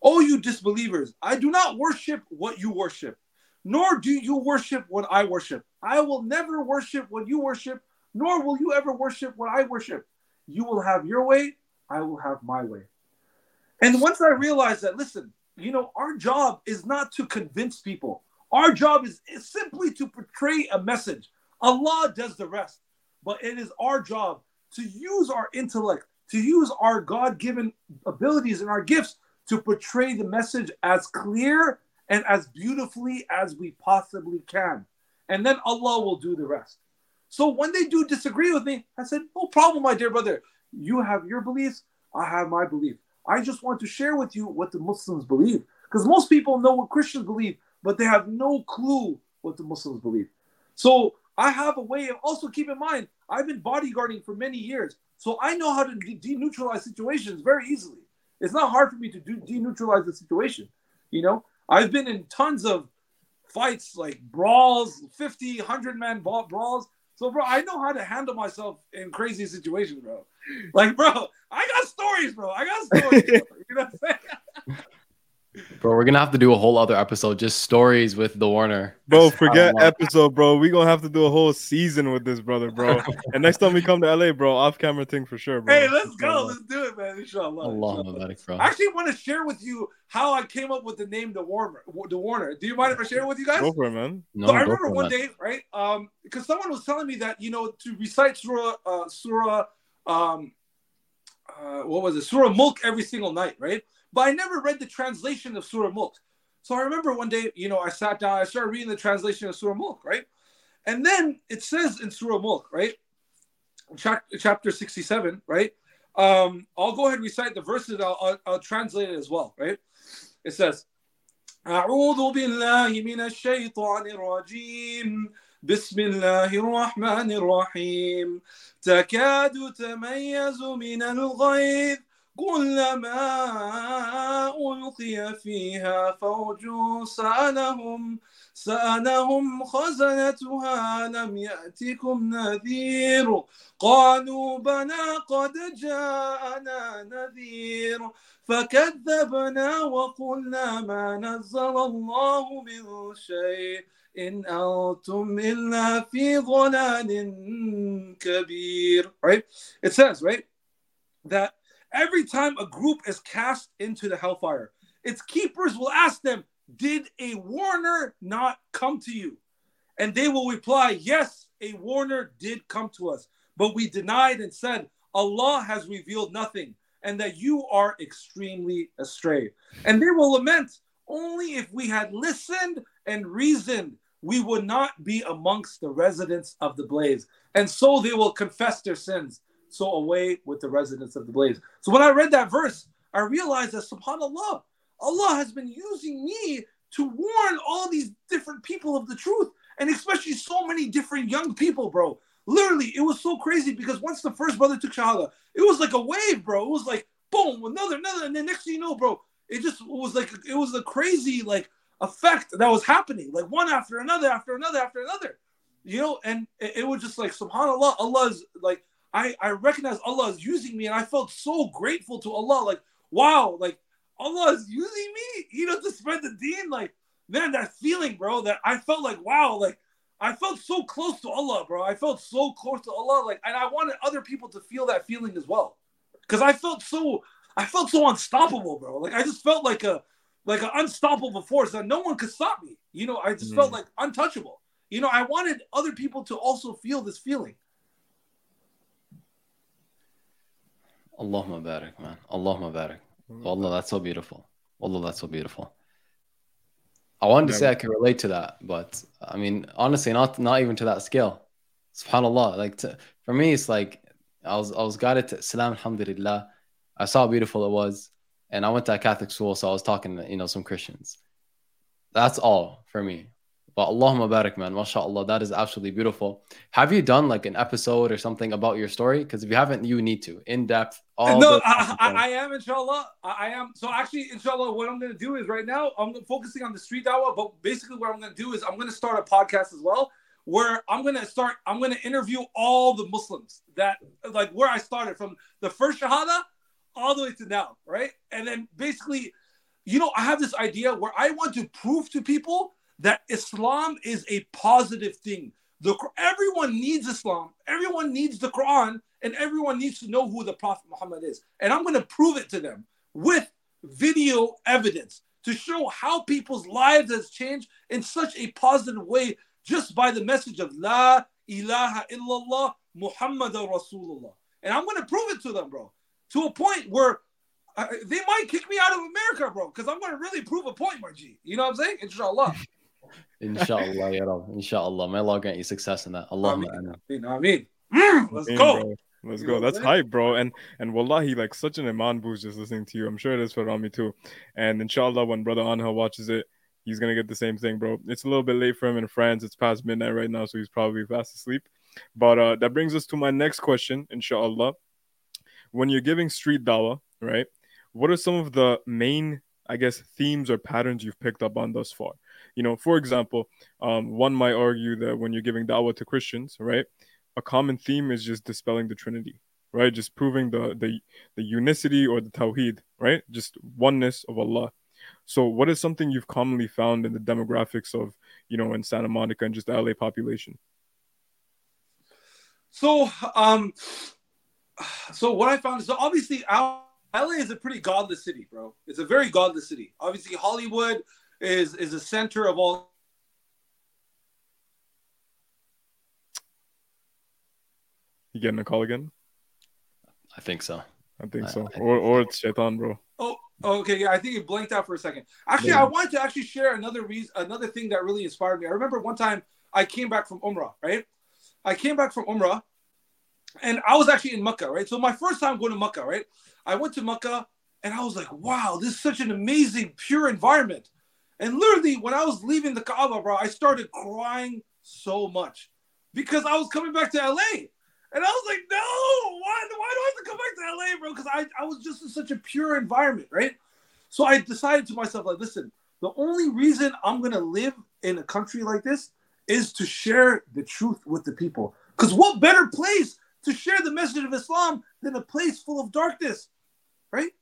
Oh, you disbelievers, I do not worship what you worship, nor do you worship what I worship. I will never worship what you worship, nor will you ever worship what I worship. You will have your way, I will have my way. And once I realized that, listen, you know, our job is not to convince people. Our job is, is simply to portray a message. Allah does the rest. But it is our job to use our intellect, to use our God given abilities and our gifts to portray the message as clear and as beautifully as we possibly can. And then Allah will do the rest. So when they do disagree with me, I said, No problem, my dear brother. You have your beliefs, I have my belief. I just want to share with you what the Muslims believe. Because most people know what Christians believe, but they have no clue what the Muslims believe. So I have a way of also keep in mind, I've been bodyguarding for many years. So I know how to de- deneutralize situations very easily. It's not hard for me to do deneutralize the situation. You know, I've been in tons of fights, like brawls, 50, 100 man brawls. So, bro, I know how to handle myself in crazy situations, bro. Like, bro, I got stories, bro. I got stories. you know what I'm saying? Bro, we're gonna have to do a whole other episode, just stories with the Warner. Bro, forget episode, bro. We're gonna have to do a whole season with this brother, bro. and next time we come to LA, bro, off camera thing for sure, bro. Hey, let's go. Let's do it, man. Inshallah. Allah, Inshallah. bro. I actually want to share with you how I came up with the name the Warner. The Warner. Do you mind if I share it with you guys? Go for it, man. No, so I remember one it. day, right? Um, because someone was telling me that you know to recite Surah, uh, Surah, um, uh, what was it? Surah Mulk every single night, right? But I never read the translation of Surah Mulk. So I remember one day, you know, I sat down, I started reading the translation of Surah Mulk, right? And then it says in Surah Mulk, right? Chap- chapter 67, right? Um, I'll go ahead and recite the verses, I'll, I'll, I'll translate it as well, right? It says, أعوذ بالله من الشيطان الرجيم بسم الله الرحمن الرحيم تكاد تميز من الغيظ كلما ألقي فيها فوج سألهم سألهم خزنتها لم يأتكم نذير. قالوا بلى قد جاءنا نذير. فكذبنا وقلنا ما نزل الله من شيء إن أنتم إلا في ضلال كبير. Right? It says right that every time a group is cast into the hellfire its keepers will ask them did a warner not come to you and they will reply yes a warner did come to us but we denied and said Allah has revealed nothing and that you are extremely astray. And they will lament, only if we had listened and reasoned, we would not be amongst the residents of the blaze. And so they will confess their sins. So away with the residents of the blaze. So when I read that verse, I realized that subhanAllah, Allah has been using me to warn all these different people of the truth, and especially so many different young people, bro. Literally, it was so crazy because once the first brother took Shahada, it was like a wave, bro. It was like boom, another, another, and then next thing you know, bro, it just was like it was a crazy like effect that was happening, like one after another, after another, after another, you know, and it, it was just like Subhanallah, Allah's like I I recognize Allah is using me, and I felt so grateful to Allah, like wow, like Allah is using me, you know, to spread the deen, like man, that feeling, bro, that I felt like wow, like. I felt so close to Allah, bro. I felt so close to Allah, like, and I wanted other people to feel that feeling as well, because I felt so, I felt so unstoppable, bro. Like I just felt like a, like an unstoppable force that no one could stop me. You know, I just Mm. felt like untouchable. You know, I wanted other people to also feel this feeling. Allahumma barak, man. Allahumma barak. Wallah, that's so beautiful. Wallah, that's so beautiful. I wanted to Yeah. say I can relate to that, but I mean, honestly, not not even to that scale. Subhanallah. Like to, for me, it's like I was I was guided to Islam, alhamdulillah. I saw how beautiful it was, and I went to a Catholic school, so I was talking to you know some Christians. That's all for me. But Allahumma barak, man, mashallah, that is absolutely beautiful. Have you done like an episode or something about your story? Because if you haven't, you need to in depth. All no, I, I, I am inshallah. I, I am. So actually, inshallah, what I'm going to do is right now I'm focusing on the street dawah. But basically, what I'm going to do is I'm going to start a podcast as well, where I'm going to start. I'm going to interview all the Muslims that like where I started from the first shahada all the way to now, right? And then basically, you know, I have this idea where I want to prove to people that Islam is a positive thing. The everyone needs Islam. Everyone needs the Quran, and everyone needs to know who the Prophet Muhammad is. And I'm going to prove it to them with video evidence to show how people's lives has changed in such a positive way just by the message of La ilaha illallah Muhammad Rasulullah. And I'm going to prove it to them, bro, to a point where uh, they might kick me out of America, bro, because I'm going to really prove a point, my G. You know what I'm saying? Inshallah. Inshallah, ya Rab. Inshallah. May Allah grant you success in that. Allah. You know what I mean? Mm, let's go. Bro. Let's go. That's hype, bro. And and wallahi, like such an iman boost just listening to you. I'm sure it is for Rami too. And inshallah, when brother Anha watches it, he's gonna get the same thing, bro. It's a little bit late for him in France. It's past midnight right now, so he's probably fast asleep. But uh, that brings us to my next question, inshallah. When you're giving street dawah, right? What are some of the main, I guess, themes or patterns you've picked up on thus far? You know, for example, um, one might argue that when you're giving dawah to Christians, right, a common theme is just dispelling the Trinity, right? Just proving the the the unicity or the tawheed, right? Just oneness of Allah. So, what is something you've commonly found in the demographics of, you know, in Santa Monica and just the LA population? So, um, so what I found is so obviously LA is a pretty godless city, bro. It's a very godless city. Obviously, Hollywood is is a center of all. You getting a call again? I think so. I think so. I, I or or it's Shaitan, bro. Oh, okay. Yeah, I think it blanked out for a second. Actually, yeah. I wanted to actually share another reason, another thing that really inspired me. I remember one time I came back from Umrah, right? I came back from Umrah, and I was actually in Mecca, right? So my first time going to Mecca, right? I went to Mecca, and I was like, wow, this is such an amazing, pure environment. And literally, when I was leaving the Kaaba, bro, I started crying so much because I was coming back to LA. And I was like, no, why, why do I have to come back to LA, bro? Because I, I was just in such a pure environment, right? So I decided to myself, like, listen, the only reason I'm going to live in a country like this is to share the truth with the people. Because what better place to share the message of Islam than a place full of darkness, right?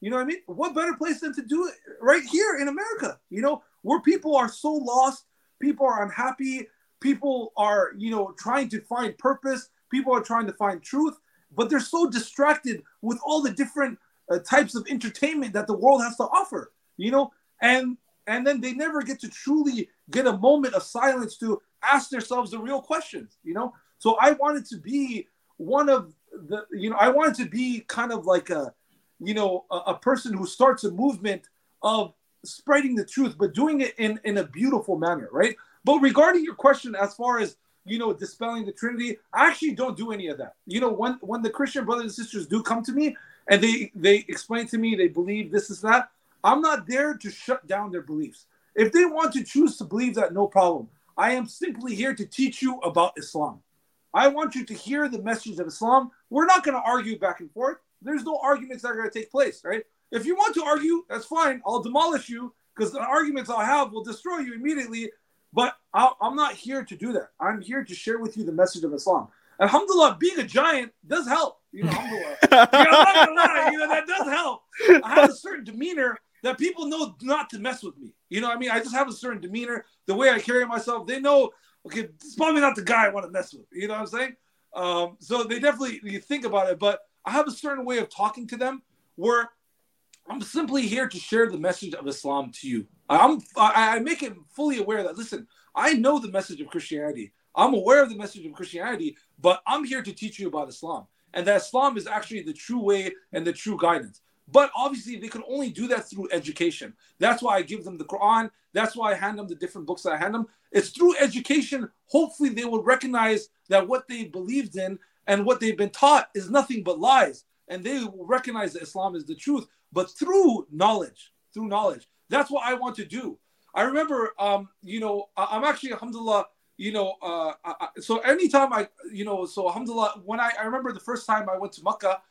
You know what I mean? What better place than to do it right here in America, you know, where people are so lost, people are unhappy, people are, you know, trying to find purpose, people are trying to find truth, but they're so distracted with all the different uh, types of entertainment that the world has to offer, you know, and and then they never get to truly get a moment of silence to ask themselves the real questions, you know? So I wanted to be one of the, you know, I wanted to be kind of like a, you know, a, a person who starts a movement of spreading the truth, but doing it in, in a beautiful manner, right? But regarding your question, as far as, you know, dispelling the Trinity, I actually don't do any of that. You know, when when the Christian brothers and sisters do come to me and they they explain to me they believe this is that, I'm not there to shut down their beliefs. If they want to choose to believe that, no problem. I am simply here to teach you about Islam. I want you to hear the message of Islam. We're not going to argue back and forth. There's no arguments that are going to take place, right? If you want to argue, that's fine. I'll demolish you because the arguments I'll have will destroy you immediately. But i am not here to do that. I'm here to share with you the message of Islam. Alhamdulillah, being a giant does help. You know, alhamdulillah. you know, I'm not gonna lie, you know, that does help. I have a certain demeanor that people know not to mess with me. You know, I mean, I just have a certain demeanor, the way I carry myself. They know, okay, it's probably not the guy I want to mess with. You know what I'm saying? Um, so they definitely you think about it, but I have a certain way of talking to them where I'm simply here to share the message of Islam to you. I'm I, I make it fully aware that listen, I know the message of Christianity. I'm aware of the message of Christianity, but I'm here to teach you about Islam. And that Islam is actually the true way and the true guidance. But obviously, they can only do that through education. That's why I give them the Quran. That's why I hand them the different books that I hand them. It's through education. Hopefully, they will recognize that what they believed in and what they've been taught is nothing but lies. And they recognize that Islam is the truth, but through knowledge, through knowledge. That's what I want to do. I remember, um, you know, I'm actually, alhamdulillah, you know, uh, I, so anytime I, you know, so alhamdulillah, when I, I remember the first time I went to Makkah,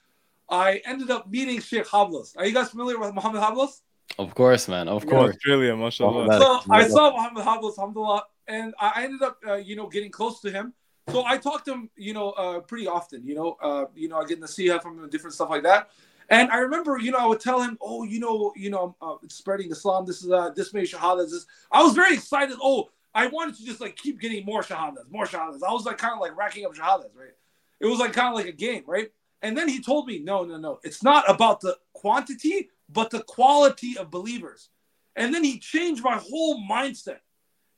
I ended up meeting Sheikh Hoblos. Are you guys familiar with Muhammad Hoblos? Of course, man. Of course. Australia, mashallah. So I saw Muhammad Hoblos, alhamdulillah, and I ended up, uh, you know, getting close to him. So I talked to him, you know, uh, pretty often. You know, uh, you know, I get nasiha from him, different stuff like that. And I remember, you know, I would tell him, oh, you know, you know, uh, spreading Islam. This is uh, this many shahadas. This. I was very excited. Oh, I wanted to just like keep getting more shahadas, more shahadas. I was like kind of like racking up shahadas, right? It was like kind of like a game, right? And then he told me, no, no, no. It's not about the quantity, but the quality of believers. And then he changed my whole mindset.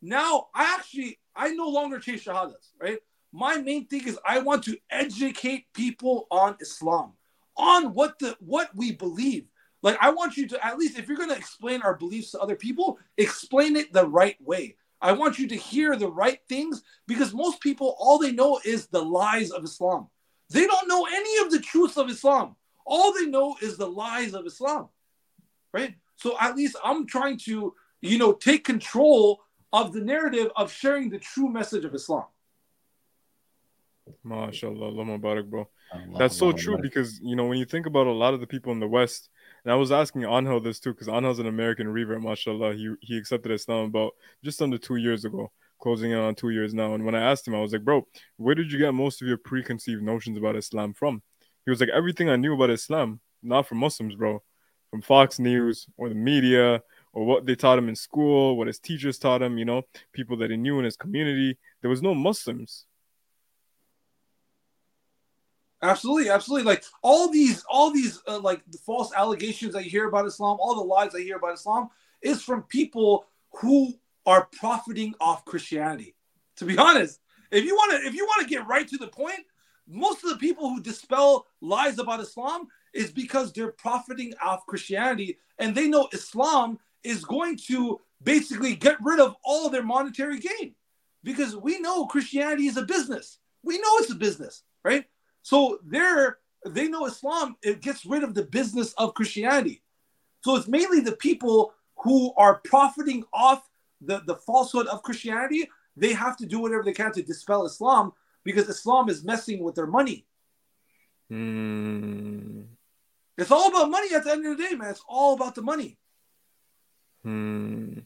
Now I actually I no longer chase shahadas, right? My main thing is I want to educate people on Islam, on what the what we believe. Like I want you to at least if you're going to explain our beliefs to other people, explain it the right way. I want you to hear the right things because most people all they know is the lies of Islam. They don't know any of the truths of Islam. All they know is the lies of Islam. Right? So at least I'm trying to, you know, take control of the narrative of sharing the true message of Islam. MashaAllah, Allah Mubarak, bro. That's so true because you know when you think about a lot of the people in the West, and I was asking Anhel this too because Anhel's an American revert, mashallah. He he accepted Islam about just under two years ago, closing in on two years now. And when I asked him, I was like, bro, where did you get most of your preconceived notions about Islam from? He was like, everything I knew about Islam, not from Muslims, bro, from Fox News or the media or what they taught him in school, what his teachers taught him, you know, people that he knew in his community. There was no Muslims. Absolutely, absolutely. Like all these, all these, uh, like the false allegations you hear about Islam, all the lies I hear about Islam, is from people who are profiting off Christianity. To be honest, if you want to, if you want to get right to the point, most of the people who dispel lies about Islam is because they're profiting off Christianity, and they know Islam is going to basically get rid of all their monetary gain, because we know Christianity is a business. We know it's a business, right? So they're they know Islam it gets rid of the business of Christianity. So it's mainly the people who are profiting off the, the falsehood of Christianity. They have to do whatever they can to dispel Islam because Islam is messing with their money. Hmm. It's all about money at the end of the day, man. It's all about the money. Hmm.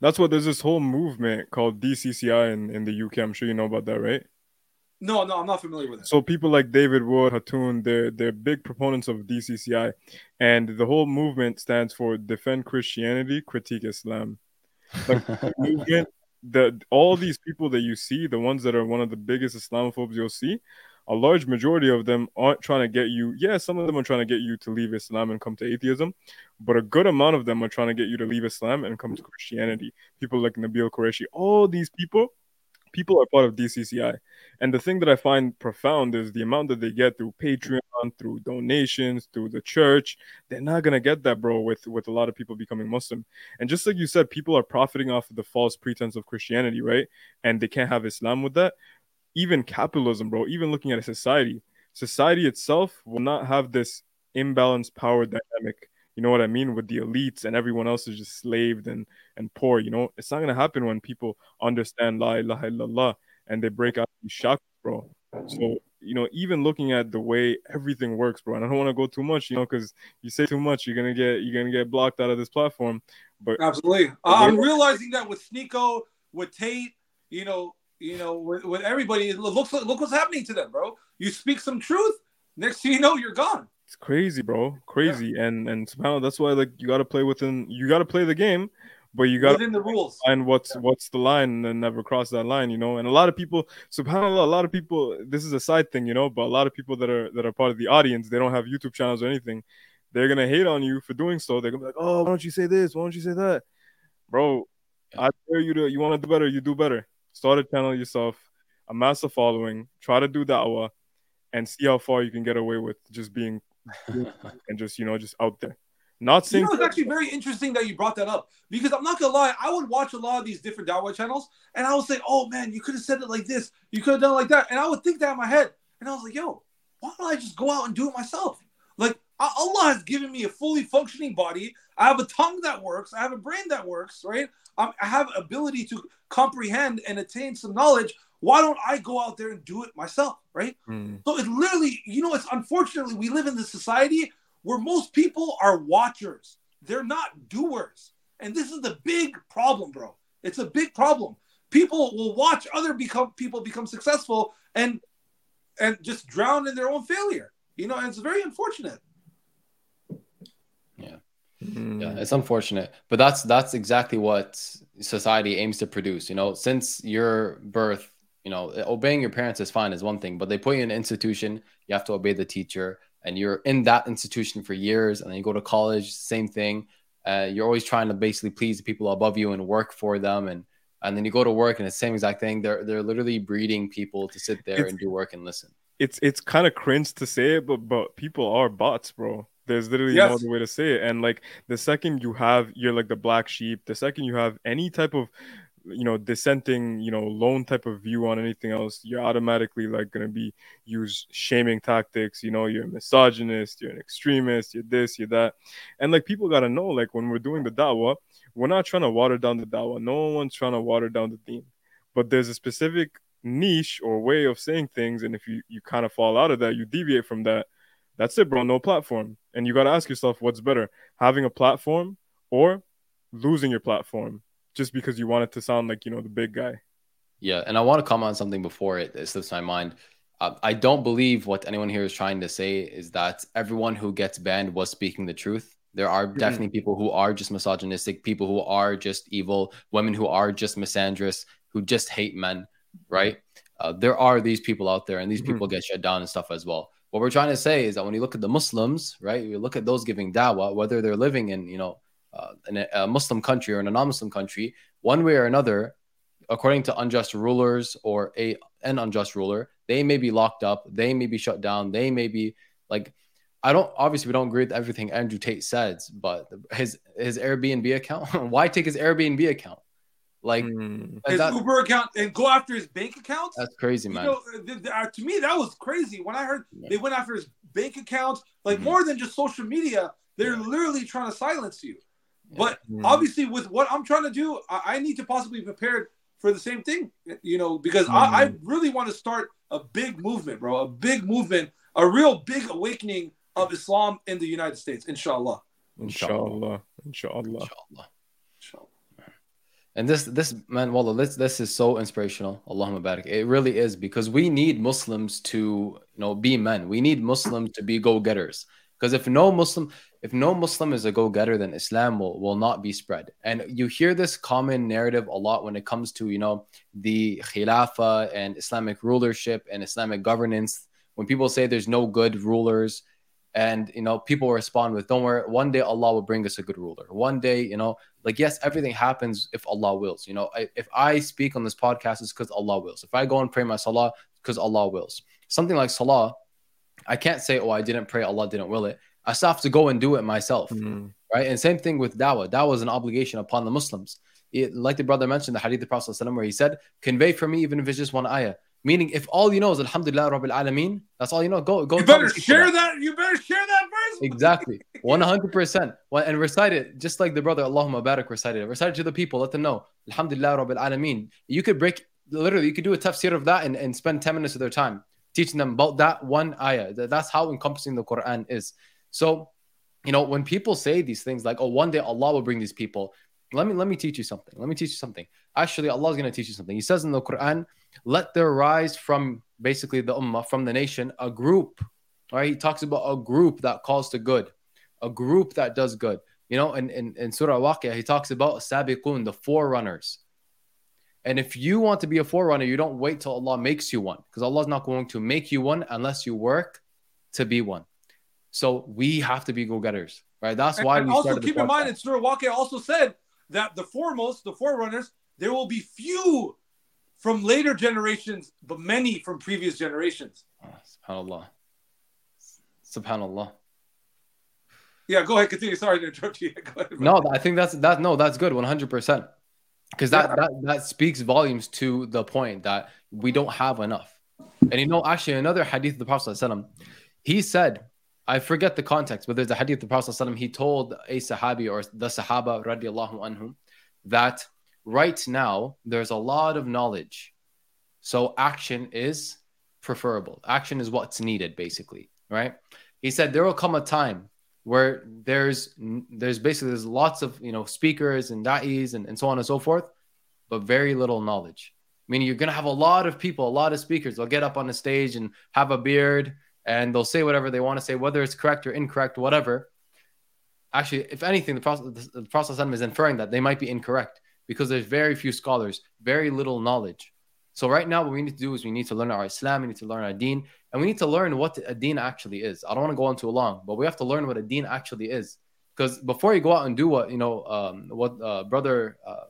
That's what there's this whole movement called DCCI in, in the UK. I'm sure you know about that, right? No, no, I'm not familiar with it. So people like David Wood, Hatun, they're they're big proponents of DCCI, and the whole movement stands for Defend Christianity, Critique Islam. Like the movement, the all these people that you see, the ones that are one of the biggest Islamophobes you'll see, a large majority of them aren't trying to get you. Yeah, some of them are trying to get you to leave Islam and come to atheism, but a good amount of them are trying to get you to leave Islam and come to Christianity. People like Nabeel Qureshi, all these people people are part of DCCI. And the thing that I find profound is the amount that they get through Patreon, through donations, through the church. They're not gonna get that, bro, with with a lot of people becoming Muslim. And just like you said, people are profiting off of the false pretense of Christianity, right? And they can't have Islam with that. Even capitalism, bro, even looking at a society, society itself will not have this imbalanced power dynamic you know what I mean, with the elites and everyone else is just slaved and and poor. You know, it's not gonna happen when people understand La ilaha illallah and they break out these shocks, bro. So you know, even looking at the way everything works, bro. And I don't want to go too much, you know, because you say too much, you're gonna get you're gonna get blocked out of this platform. But absolutely, uh, I'm realizing that with Sneako, with Tate, you know, you know, with, with everybody, look look what's happening to them, bro. You speak some truth, next thing you know, you're gone. It's crazy, bro. Crazy. Yeah. And and subhanAllah, that's why like you gotta play within you gotta play the game, but you gotta within the rules. And what's yeah. what's the line and never cross that line, you know. And a lot of people, subhanAllah, a lot of people this is a side thing, you know, but a lot of people that are that are part of the audience, they don't have YouTube channels or anything. They're gonna hate on you for doing so. They're gonna be like, Oh, why don't you say this? Why don't you say that? Bro, I dare you to you wanna do better, you do better. Start a channel yourself, amass a following, try to do da'wah, and see how far you can get away with just being and just you know just out there. Not saying you know, it's actually very interesting that you brought that up because I'm not gonna lie, I would watch a lot of these different Dawah channels and I would say, "Oh man, you could have said it like this, you could have done it like that," and I would think that in my head, and I was like, "Yo, why don't I just go out and do it myself?" Like Allah has given me a fully functioning body. I have a tongue that works. I have a brain that works. Right? I have ability to comprehend and attain some knowledge. Why don't I go out there and do it myself? Right. Mm. So it's literally, you know, it's unfortunately we live in this society where most people are watchers. They're not doers. And this is the big problem, bro. It's a big problem. People will watch other become people become successful and and just drown in their own failure. You know, and it's very unfortunate. Yeah. Mm. Yeah, it's unfortunate, but that's that's exactly what society aims to produce. You know, since your birth, you know, obeying your parents is fine is one thing, but they put you in an institution, you have to obey the teacher, and you're in that institution for years, and then you go to college, same thing. Uh, you're always trying to basically please the people above you and work for them, and and then you go to work and it's the same exact thing. They're they're literally breeding people to sit there It's- and do work and listen. it's it's kind of cringe to say it, but but people are bots, bro. There's literally Yes. no other way to say it. And like the second you have you're like the black sheep, the second you have any type of you know dissenting, you know, lone type of view on anything else, you're automatically like gonna be use shaming tactics. You know, you're a misogynist, you're an extremist, you're this, you're that. And like people gotta know, like when we're doing the da'wah, we're not trying to water down the da'wah. No one's trying to water down the deen. But there's a specific niche or way of saying things and if you you kind of fall out of that you deviate from that that's it bro no platform and you got to ask yourself what's better having a platform or losing your platform just because you want it to sound like you know the big guy Yeah, and I want to comment on something before it, it slips my mind. Uh, I don't believe what anyone here is trying to say is that everyone who gets banned was speaking the truth. There are definitely people who are just misogynistic, people who are just evil, women who are just misandrous, who just hate men, right? Uh, there are these people out there, and these Mhm. people get shut down and stuff as well. What we're trying to say is that when you look at the Muslims, right, you look at those giving dawah, whether they're living in, you know, uh, in a, a Muslim country or in a non-Muslim country, one way or another, according to unjust rulers or a an unjust ruler, they may be locked up, they may be shut down, they may be like I don't obviously we don't agree with everything Andrew Tate says, but his his Airbnb account, why take his Airbnb account? Like Mm. His that- Uber account and go after his bank accounts. that's crazy, You man. know, th- th- uh, to me, that was crazy. When I heard Yeah. they went after his bank accounts, like Mhm. more than just social media, they're Yeah. literally trying to silence you. Yeah. But Mm. obviously, with what I'm trying to do, I, I need to possibly be prepared for the same thing, you know, because I, I really want to start a big movement, bro, a big movement, a real big awakening of Islam in the United States, inshallah. inshallah inshallah Inshallah. Inshallah. And this, this man, wallah, this, this is so inspirational. Allahumma barik. It really is because we need Muslims to, you know, be men. We need Muslims to be go-getters. Because if no Muslim, if no Muslim is a go-getter, then Islam will, will not be spread. And you hear this common narrative a lot when it comes to, you know, the Khilafah and Islamic rulership and Islamic governance. When people say there's no good rulers, and you know, people respond with, "Don't worry, one day Allah will bring us a good ruler. One day, you know, like yes everything happens if allah wills you know I, if i speak on this podcast it's because allah wills if i go and pray my salah because allah wills something like salah i can't say oh i didn't pray allah didn't will it i still have to go and do it myself Mm. right and same thing with dawah dawah is an obligation upon the muslims it, like the brother mentioned the hadith of the prophet ﷺ where he said convey for me even if it's just one ayah meaning if all you know is alhamdulillah rabbil alameen that's all you know go go You better share that. that. You better share that verse. Exactly. 100%. And recite it just like the brother Allahumma barak recited it. Recite it to the people. Let them know. Alhamdulillah Rabbil Alameen. You could break, literally, you could do a tafsir of that and, and spend 10 minutes of their time teaching them about that one ayah. That's how encompassing the Quran is. So, you know, when people say these things like, oh, one day Allah will bring these people, let me let me teach you something. Let me teach you something. Actually, Allah is going to teach you something. He says in the Quran, let there rise from basically the ummah, from the nation, a group. All right, he talks about a group that calls to good, a group that does good. You know, in, in, in Surah Waqia, he talks about sabiqun, the forerunners. And if you want to be a forerunner, you don't wait till Allah makes you one, because Allah is not going to make you one unless you work to be one. So we have to be go-getters, right? That's why and we also keep in mind, in Surah Waqia also said that the foremost, the forerunners, there will be few from later generations, but many from previous generations. Ah, Subhanallah. Subhanallah. Yeah, go ahead, continue. Sorry to interrupt you. Go ahead. No, I think that's that. No, that's good, one hundred percent. Because that, Yeah. that that speaks volumes to the point that we don't have enough. And you know, actually, another hadith of the Prophet he said, I forget the context, but there's a hadith the Prophet ﷺ, He told a Sahabi or the Sahaba radiallahu anhum that right now there's a lot of knowledge, so action is preferable. Action is what's needed, basically, right? He said there will come a time where there's there's basically there's lots of you know speakers and da'is and, and so on and so forth, but very little knowledge. Meaning you're gonna have a lot of people, a lot of speakers. They'll get up on the stage and have a beard and they'll say whatever they want to say, whether it's correct or incorrect, whatever. Actually, if anything, the process the process is inferring that they might be incorrect because there's very few scholars, very little knowledge. So right now, what we need to do is we need to learn our Islam, we need to learn our Deen, and we need to learn what a Deen actually is. I don't want to go on too long, but we have to learn what a Deen actually is. Because before you go out and do what you know, um, what uh, brother uh,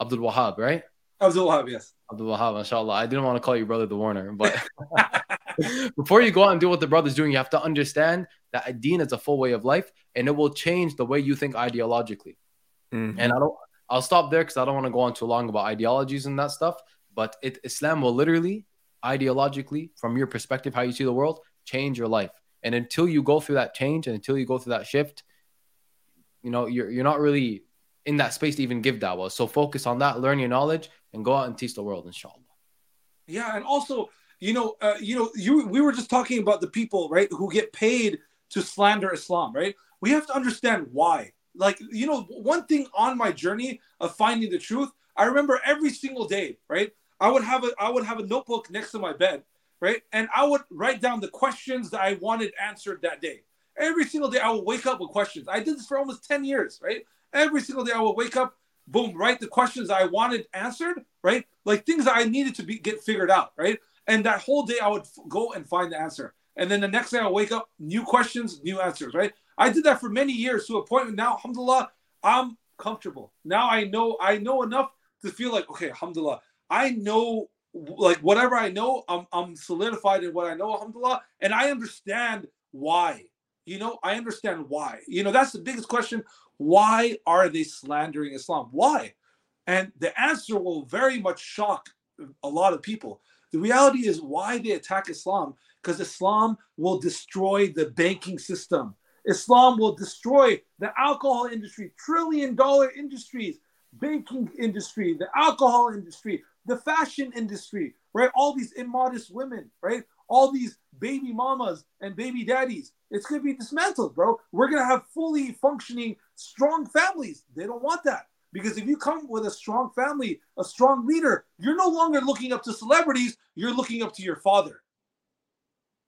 Abdul Wahab, right? Abdul Wahab, yes. Abdul Wahab, inshallah. I didn't want to call you brother the Warner, but before you go out and do what the brother's doing, you have to understand that a deen is a full way of life and it will change the way you think ideologically. Mm-hmm. And I don't I'll stop there because I don't want to go on too long about ideologies and that stuff. But it, Islam will literally, ideologically, from your perspective, how you see the world, change your life. And until you go through that change and until you go through that shift, you know, you're you're not really in that space to even give dawah. So focus on that, learn your knowledge, and go out and teach the world, inshallah. Yeah, and also, you know, uh, you know, you we were just talking about the people, right, who get paid to slander Islam, right? We have to understand why. Like, you know, one thing on my journey of finding the truth, I remember every single day, right? I would have a I would have a notebook next to my bed, right? And I would write down the questions that I wanted answered that day. Every single day I would wake up with questions. I did this for almost 10 years, right? Every single day I would wake up, boom, write the questions I wanted answered, right? Like things that I needed to be get figured out, right? And that whole day I would f- go and find the answer. And then the next day I wake up, new questions, new answers, right? I did that for many years to a point now, alhamdulillah, I'm comfortable. Now I know I know enough to feel like, okay, alhamdulillah, I know like whatever I know, I'm I'm solidified in what I know, alhamdulillah, and I understand why. You know, I understand why. You know, that's the biggest question. Why are they slandering Islam? Why? And the answer will very much shock a lot of people. The reality is why they attack Islam because Islam will destroy the banking system. Islam will destroy the alcohol industry, trillion dollar industries, banking industry, the alcohol industry, the fashion industry, right? All these immodest women, right? All these baby mamas and baby daddies. It's going to be dismantled, bro. We're going to have fully functioning, strong families. They don't want that. Because if you come with a strong family, a strong leader, you're no longer looking up to celebrities, you're looking up to your father.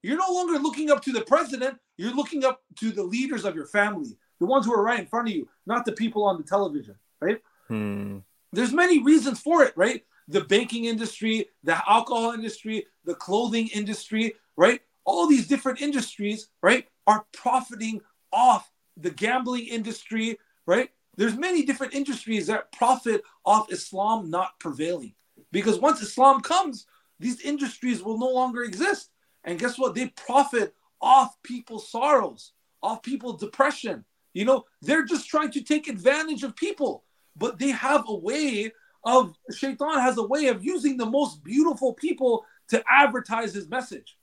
You're no longer looking up to the president, you're looking up to the leaders of your family, the ones who are right in front of you, not the people on the television, right? Hmm. There's many reasons for it, right? The banking industry, the alcohol industry, the clothing industry, right? All these different industries, right, are profiting off the gambling industry, right? There's many different industries that profit off Islam not prevailing. Because once Islam comes, these industries will no longer exist. And guess what? They profit off people's sorrows, off people's depression. You know, they're just trying to take advantage of people, but they have a way of, Shaitan has a way of using the most beautiful people to advertise his message.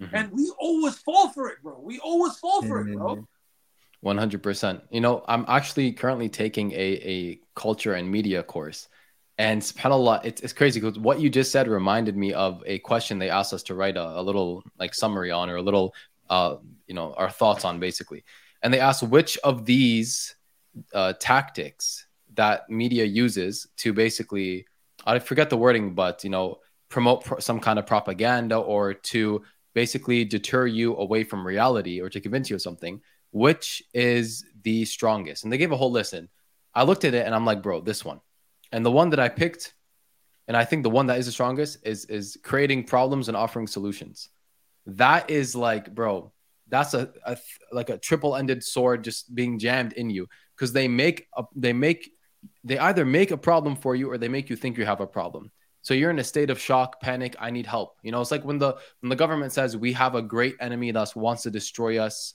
Mm-hmm. And we always fall for it, bro. We always fall for mm-hmm. it, bro. 100%. Mm-hmm. You know, I'm actually currently taking a, a culture and media course. And subhanAllah, it's, it's crazy because what you just said reminded me of a question they asked us to write a, a little like summary on or a little, uh, you know, our thoughts on basically. And they asked which of these uh, tactics that media uses to basically, I forget the wording, but, you know, promote pro- some kind of propaganda or to basically deter you away from reality or to convince you of something, which is the strongest? And they gave a whole list. And I looked at it and I'm like, bro, this one and the one that I picked, and I think the one that is the strongest is is creating problems and offering solutions. That is like, bro, that's a, a like a triple-ended sword just being jammed in you because they make a, they make they either make a problem for you or they make you think you have a problem. So you're in a state of shock, panic. I need help. You know, it's like when the when the government says we have a great enemy that wants to destroy us,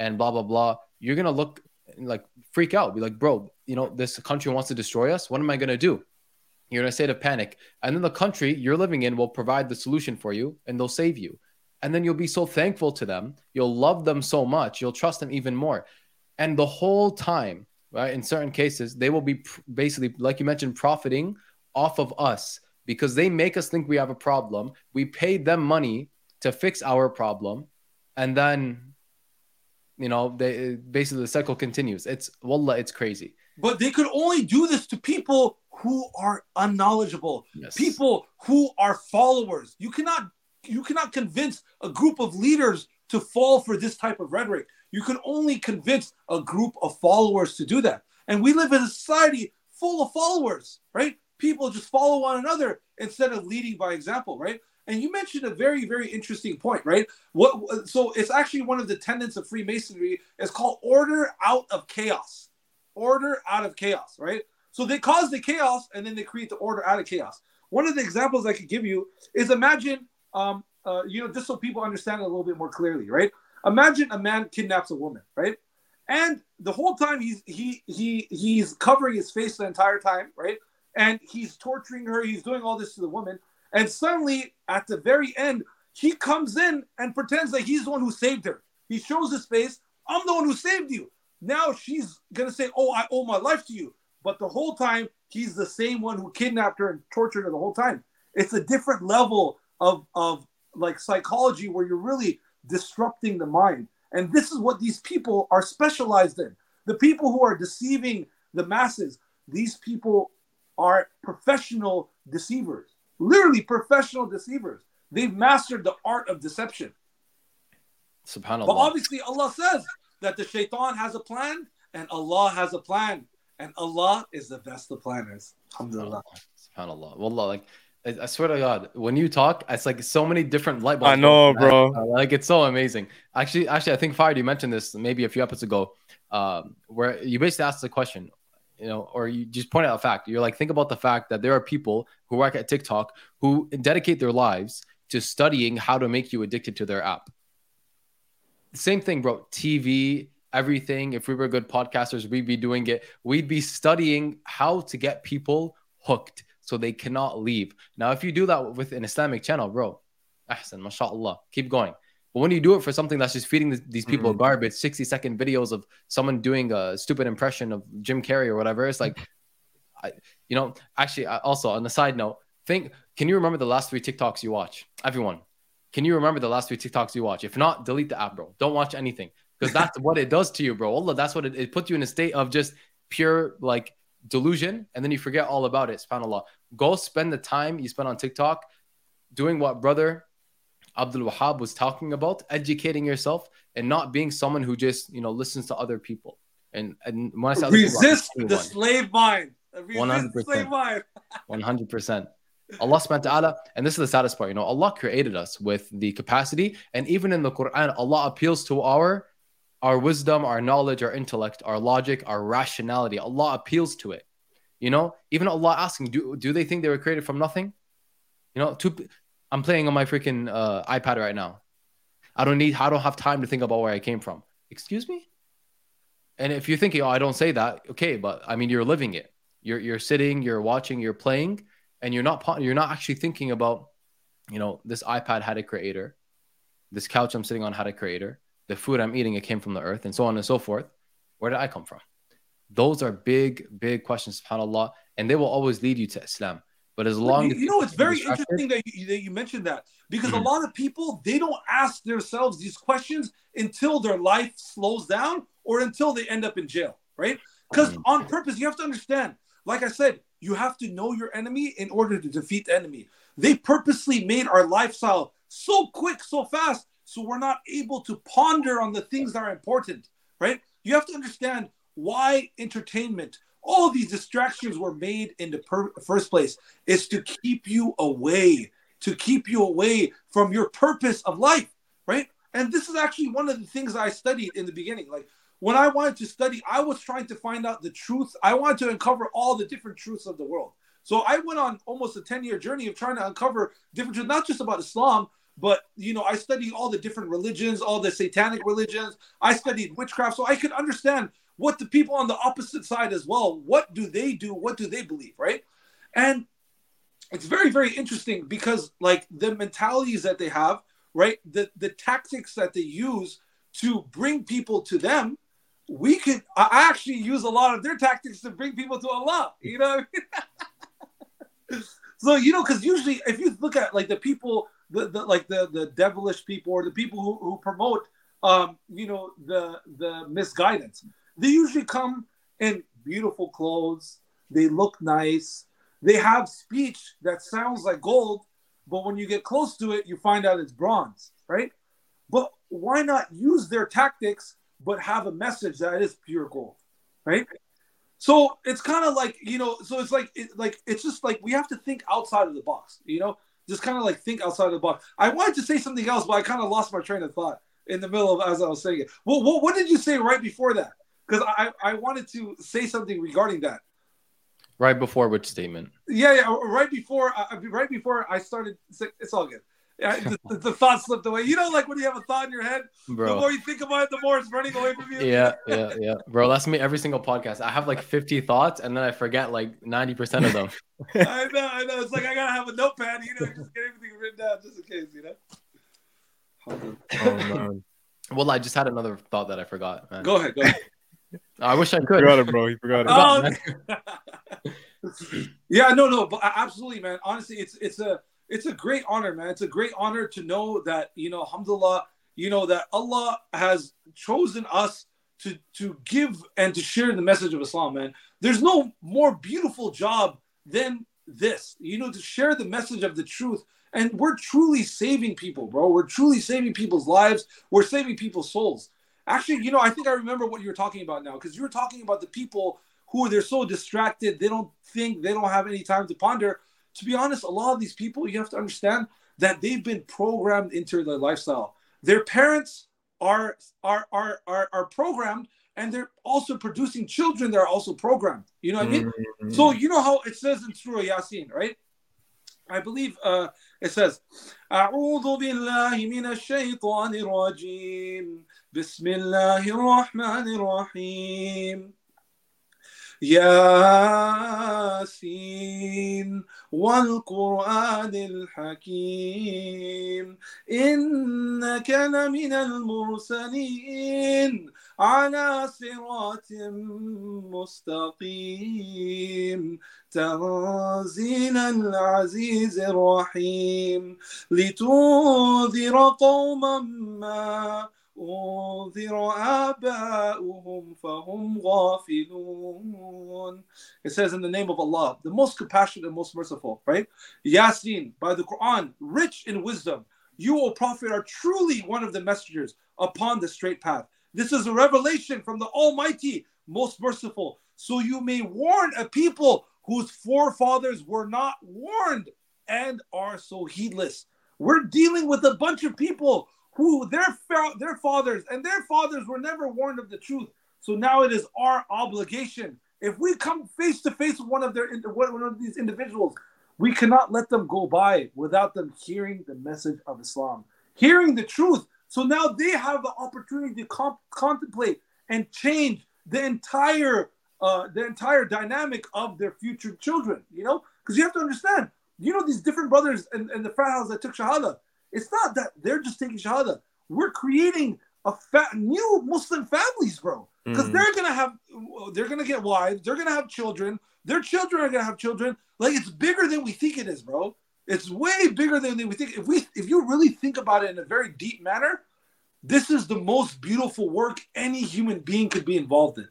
and blah blah blah. You're gonna look like freak out, be like, bro, you know, this country wants to destroy us. What am I to do? You're in a state of panic. And then the country you're living in will provide the solution for you and they'll save you. And then you'll be so thankful to them. You'll love them so much. You'll trust them even more. And the whole time, right, in certain cases, they will be pr- basically, like you mentioned, profiting off of us because they make us think we have a problem. We pay them money to fix our problem. And then you know, they basically the cycle continues. It's wallah, it's crazy. But they could only do this to people who are unknowledgeable, yes. people who are followers. You cannot you cannot convince a group of leaders to fall for this type of rhetoric. You can only convince a group of followers to do that. And we live in a society full of followers, right? People just follow one another instead of leading by example, right? And you mentioned a very, very interesting point, right? What so it's actually one of the tenets of Freemasonry. It's called order out of chaos. Order out of chaos, right? So they cause the chaos and then they create the order out of chaos. One of the examples I could give you is imagine, um, uh, you know, just so people understand it a little bit more clearly, right? Imagine a man kidnaps a woman, right? And the whole time he's he he he's covering his face the entire time, right? And he's torturing her. He's doing all this to the woman. And suddenly, at the very end, he comes in and pretends that he's the one who saved her. He shows his face. I'm the one who saved you. Now she's gonna say, "Oh, I owe my life to you." But the whole time, he's the same one who kidnapped her and tortured her the whole time. It's a different level of of like psychology where you're really disrupting the mind. And this is what these people are specialized in. The people who are deceiving the masses, these people are professional deceivers, literally professional deceivers. They've mastered the art of deception. Subhanallah. But obviously, Allah says that the shaitan has a plan and Allah has a plan. And Allah is the best of planners. Alhamdulillah. Subhanallah. Wallah, like I swear to God, when you talk, it's like so many different light bulbs. I know, bro. Like it's so amazing. Actually, actually, I think Fired, you mentioned this maybe a few episodes ago, um, where you basically asked the question, you know, or you just point out a fact. You're like, think about the fact that there are people who work at TikTok who dedicate their lives to studying how to make you addicted to their app. Same thing, bro. TV, everything. If we were good podcasters, we'd be doing it. We'd be studying how to get people hooked so they cannot leave. Now, if you do that with an Islamic channel, bro, ahsan, mashallah, keep going. But when you do it for something that's just feeding these people mm-hmm. garbage, 60 second videos of someone doing a stupid impression of Jim Carrey or whatever, it's like, I, you know, actually, also on the side note, think, can you remember the last three TikToks you watch? Everyone, can you remember the last three TikToks you watch? If not, delete the app, bro. Don't watch anything because that's what it does to you, bro. Allah, that's what it, it puts you in a state of just pure like delusion, and then you forget all about it. Subhanallah. Go spend the time you spend on TikTok doing what brother Abdul Wahab was talking about, educating yourself and not being someone who just you know listens to other people. And and when I say resist the slave mind. One hundred percent. One hundred percent. Allah subhanahu wa ta'ala, and this is the saddest part, you know, Allah created us with the capacity, and even in the Quran, Allah appeals to our our wisdom, our knowledge, our intellect, our logic, our rationality. Allah appeals to it. You know, even Allah asking, do, do they think they were created from nothing? You know, to, I'm playing on my freaking uh, iPad right now. I don't need, I don't have time to think about where I came from. Excuse me? And if you're thinking, oh, I don't say that, okay, but I mean, you're living it. You're, you're sitting, you're watching, you're playing, and you're not, you're not actually thinking about, you know, this iPad had a creator, this couch I'm sitting on had a creator, the food I'm eating, it came from the earth, and so on and so forth. Where did I come from? Those are big, big questions, subhanAllah, and they will always lead you to Islam. But as long you, as you know, it's very interesting that you, that you mentioned that because mm-hmm. a lot of people they don't ask themselves these questions until their life slows down or until they end up in jail, right? Because mm-hmm. on purpose, you have to understand. Like I said, you have to know your enemy in order to defeat the enemy. They purposely made our lifestyle so quick, so fast, so we're not able to ponder on the things that are important, right? You have to understand why entertainment, all these distractions were made in the per- first place is to keep you away, to keep you away from your purpose of life, right? And this is actually one of the things I studied in the beginning. Like when I wanted to study, I was trying to find out the truth. I wanted to uncover all the different truths of the world. So I went on almost a 10 year journey of trying to uncover different truths, not just about Islam, but you know, I studied all the different religions, all the satanic religions. I studied witchcraft, so I could understand what the people on the opposite side as well. What do they do? What do they believe? Right? And it's very, very interesting because like the mentalities that they have, right? The the tactics that they use to bring people to them, we could I actually use a lot of their tactics to bring people to Allah. You know. so you know, because usually if you look at like the people the, the like the the devilish people or the people who, who promote um you know the the misguidance they usually come in beautiful clothes they look nice they have speech that sounds like gold but when you get close to it you find out it's bronze right but why not use their tactics but have a message that is pure gold right so it's kind of like you know so it's like it, like it's just like we have to think outside of the box you know just kind of like think outside of the box. I wanted to say something else, but I kind of lost my train of thought in the middle of as I was saying it. Well, what, what did you say right before that? Because I, I wanted to say something regarding that. Right before which statement? Yeah, yeah. Right before, uh, right before I started. It's all good. Yeah, the, the, thought slipped away. You know, like when you have a thought in your head, Bro. the more you think about it, the more it's running away from you. Yeah, yeah, yeah. Bro, that's me every single podcast. I have like 50 thoughts and then I forget like 90% of them. I know, I know. It's like I gotta have a notepad, you know, just get everything written down just in case, you know. Oh man. Well, I just had another thought that I forgot. Man. Go ahead, go ahead. I wish I could. Forgot it, bro. He forgot it. Oh. yeah, no, no, but absolutely, man. Honestly, it's it's a it's a great honor, man. It's a great honor to know that you know, alhamdulillah, you know that Allah has chosen us to to give and to share the message of Islam, man. There's no more beautiful job than this, you know, to share the message of the truth. And we're truly saving people, bro. We're truly saving people's lives. We're saving people's souls. Actually, you know, I think I remember what you were talking about now because you were talking about the people who they're so distracted, they don't think, they don't have any time to ponder to be honest, a lot of these people, you have to understand that they've been programmed into their lifestyle. Their parents are are are are, are programmed and they're also producing children that are also programmed. You know what I mean? Mm-hmm. So you know how it says in Surah Yasin, right? I believe uh, it says, أعوذ بالله من الشيطان الرجيم بسم الله الرحمن الرحيم ياسين والقرآن الحكيم. إنك لمن المرسلين على صراط مستقيم. تنزيل العزيز الرحيم. لتنذر قوما ما أنذر آباؤهم فهم غافلون It says in the name of Allah, the most compassionate and most merciful, right? Yasin, by the Quran, rich in wisdom. You, O Prophet, are truly one of the messengers upon the straight path. This is a revelation from the Almighty, most merciful. So you may warn a people whose forefathers were not warned and are so heedless. We're dealing with a bunch of people who their their fathers and their fathers were never warned of the truth. So now it is our obligation. If we come face to face with one of their one of these individuals, we cannot let them go by without them hearing the message of Islam, hearing the truth. So now they have the opportunity to comp- contemplate and change the entire uh, the entire dynamic of their future children. You know, because you have to understand. You know these different brothers and, the frat house that took shahada it's not that they're just taking shahada. We're creating a fa- new Muslim families, bro. Because mm they're gonna have, they're gonna get wives. They're gonna have children. Their children are gonna have children. Like it's bigger than we think it is, bro. It's way bigger than we think. If we, if you really think about it in a very deep manner, this is the most beautiful work any human being could be involved in.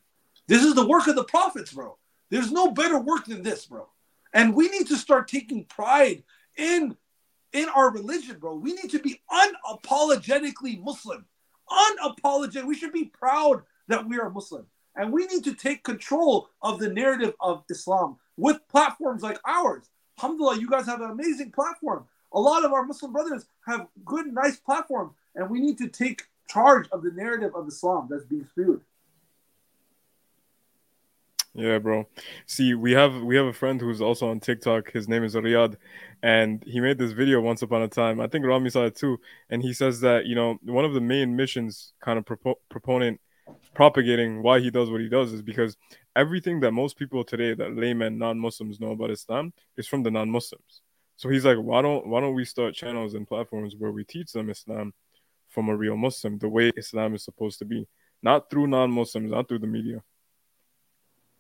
This is the work of the prophets, bro. There's no better work than this, bro. And we need to start taking pride in in our religion, bro. We need to be unapologetically Muslim. Unapologetic. We should be proud that we are Muslim. And we need to take control of the narrative of Islam with platforms like ours. Alhamdulillah, you guys have an amazing platform. A lot of our Muslim brothers have good, nice platforms, and we need to take charge of the narrative of Islam that's being spewed. Yeah, bro. See, we have we have a friend who's also on TikTok. His name is Riyad, and he made this video once upon a time. I think Rami saw it too, and he says that you know one of the main missions, kind of propo- proponent propagating why he does what he does is because everything that most people today, that laymen, non-Muslims know about Islam, is from the non-Muslims. So he's like, why don't why don't we start channels and platforms where we teach them Islam from a real Muslim, the way Islam is supposed to be, not through non-Muslims, not through the media.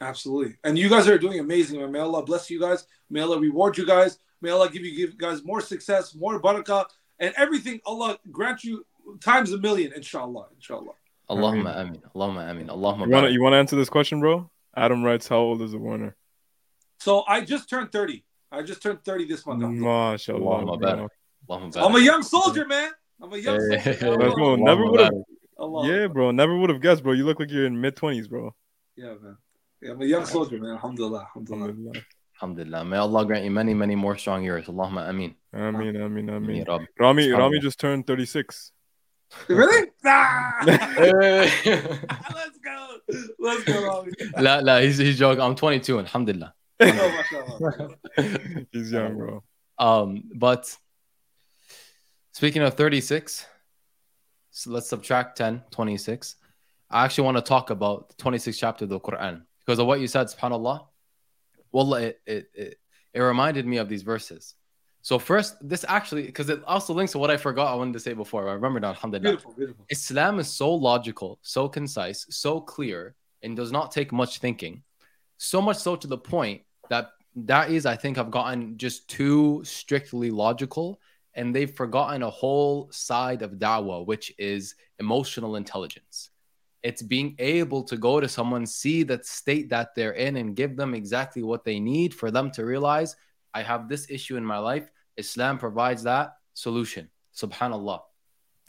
Absolutely. And you guys are doing amazing. May Allah bless you guys. May Allah reward you guys. May Allah give you give guys more success, more barakah, and everything. Allah grant you times a million, inshallah. Inshallah. Allahumma amin. Allahumma amin. Allahumma you wanna, you wanna answer this question, bro? Adam writes, How old is the Warner? So I just turned 30. I just turned 30 this month. MashaAllah. Allahumma I'm a young soldier, man. I'm a young soldier. Let's go. Never would have. Yeah, bro. Never would have guessed, bro. You look like you're in mid 20s, bro. Yeah, man. Yeah, I'm a young soldier, man. Alhamdulillah. Alhamdulillah. Alhamdulillah. May Allah grant you many, many more strong years. Allahumma ameen. Ameen, ameen, ameen. Rami, Rami just turned 36. Really? Let's go. Let's go, Rami. la, la, he's, he's joking. I'm 22, alhamdulillah. Oh, mashallah. He's young, bro. Um, but speaking of 36, so let's subtract 10, 26. I actually want to talk about the 26th chapter of the Quran because of what you said, subhanAllah. Well, it, it, it, it reminded me of these verses. So first, this actually, because it also links to what I forgot I wanted to say before. I remember now, alhamdulillah. Beautiful, beautiful. Islam is so logical, so concise, so clear, and does not take much thinking. So much so to the point that that is, I think, have gotten just too strictly logical, and they've forgotten a whole side of da'wah, which is emotional intelligence. It's being able to go to someone, see that state that they're in, and give them exactly what they need for them to realize, I have this issue in my life. Islam provides that solution. Subhanallah.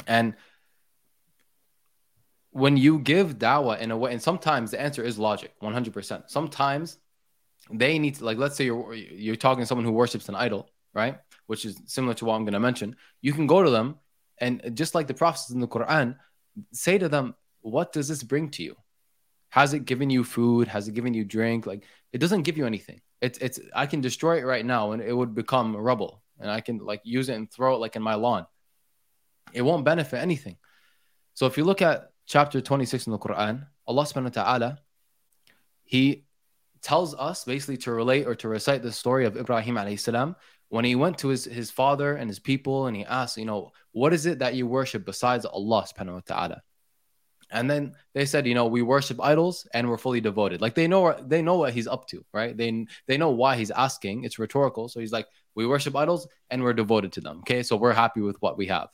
And when you give dawah in a way, and sometimes the answer is logic, 100%. Sometimes they need to, like, let's say you're you're talking to someone who worships an idol, right? Which is similar to what I'm going to mention. You can go to them, and just like the prophets in the Quran, say to them, "What does this bring to you? Has it given you food? Has it given you drink? Like, it doesn't give you anything. It's it's I can destroy it right now, and it would become rubble, and I can like use it and throw it like in my lawn. It won't benefit anything. So if you look at chapter 26 in the Quran, Allah subhanahu wa ta'ala, He tells us basically to relate or to recite the story of Ibrahim alayhi salam when he went to his, his father and his people and he asked, you know, what is it that you worship besides Allah subhanahu wa ta'ala? And then they said, you know, we worship idols and we're fully devoted. Like they know they know what he's up to, right? They they know why he's asking. It's rhetorical. So he's like, we worship idols and we're devoted to them. Okay, so we're happy with what we have.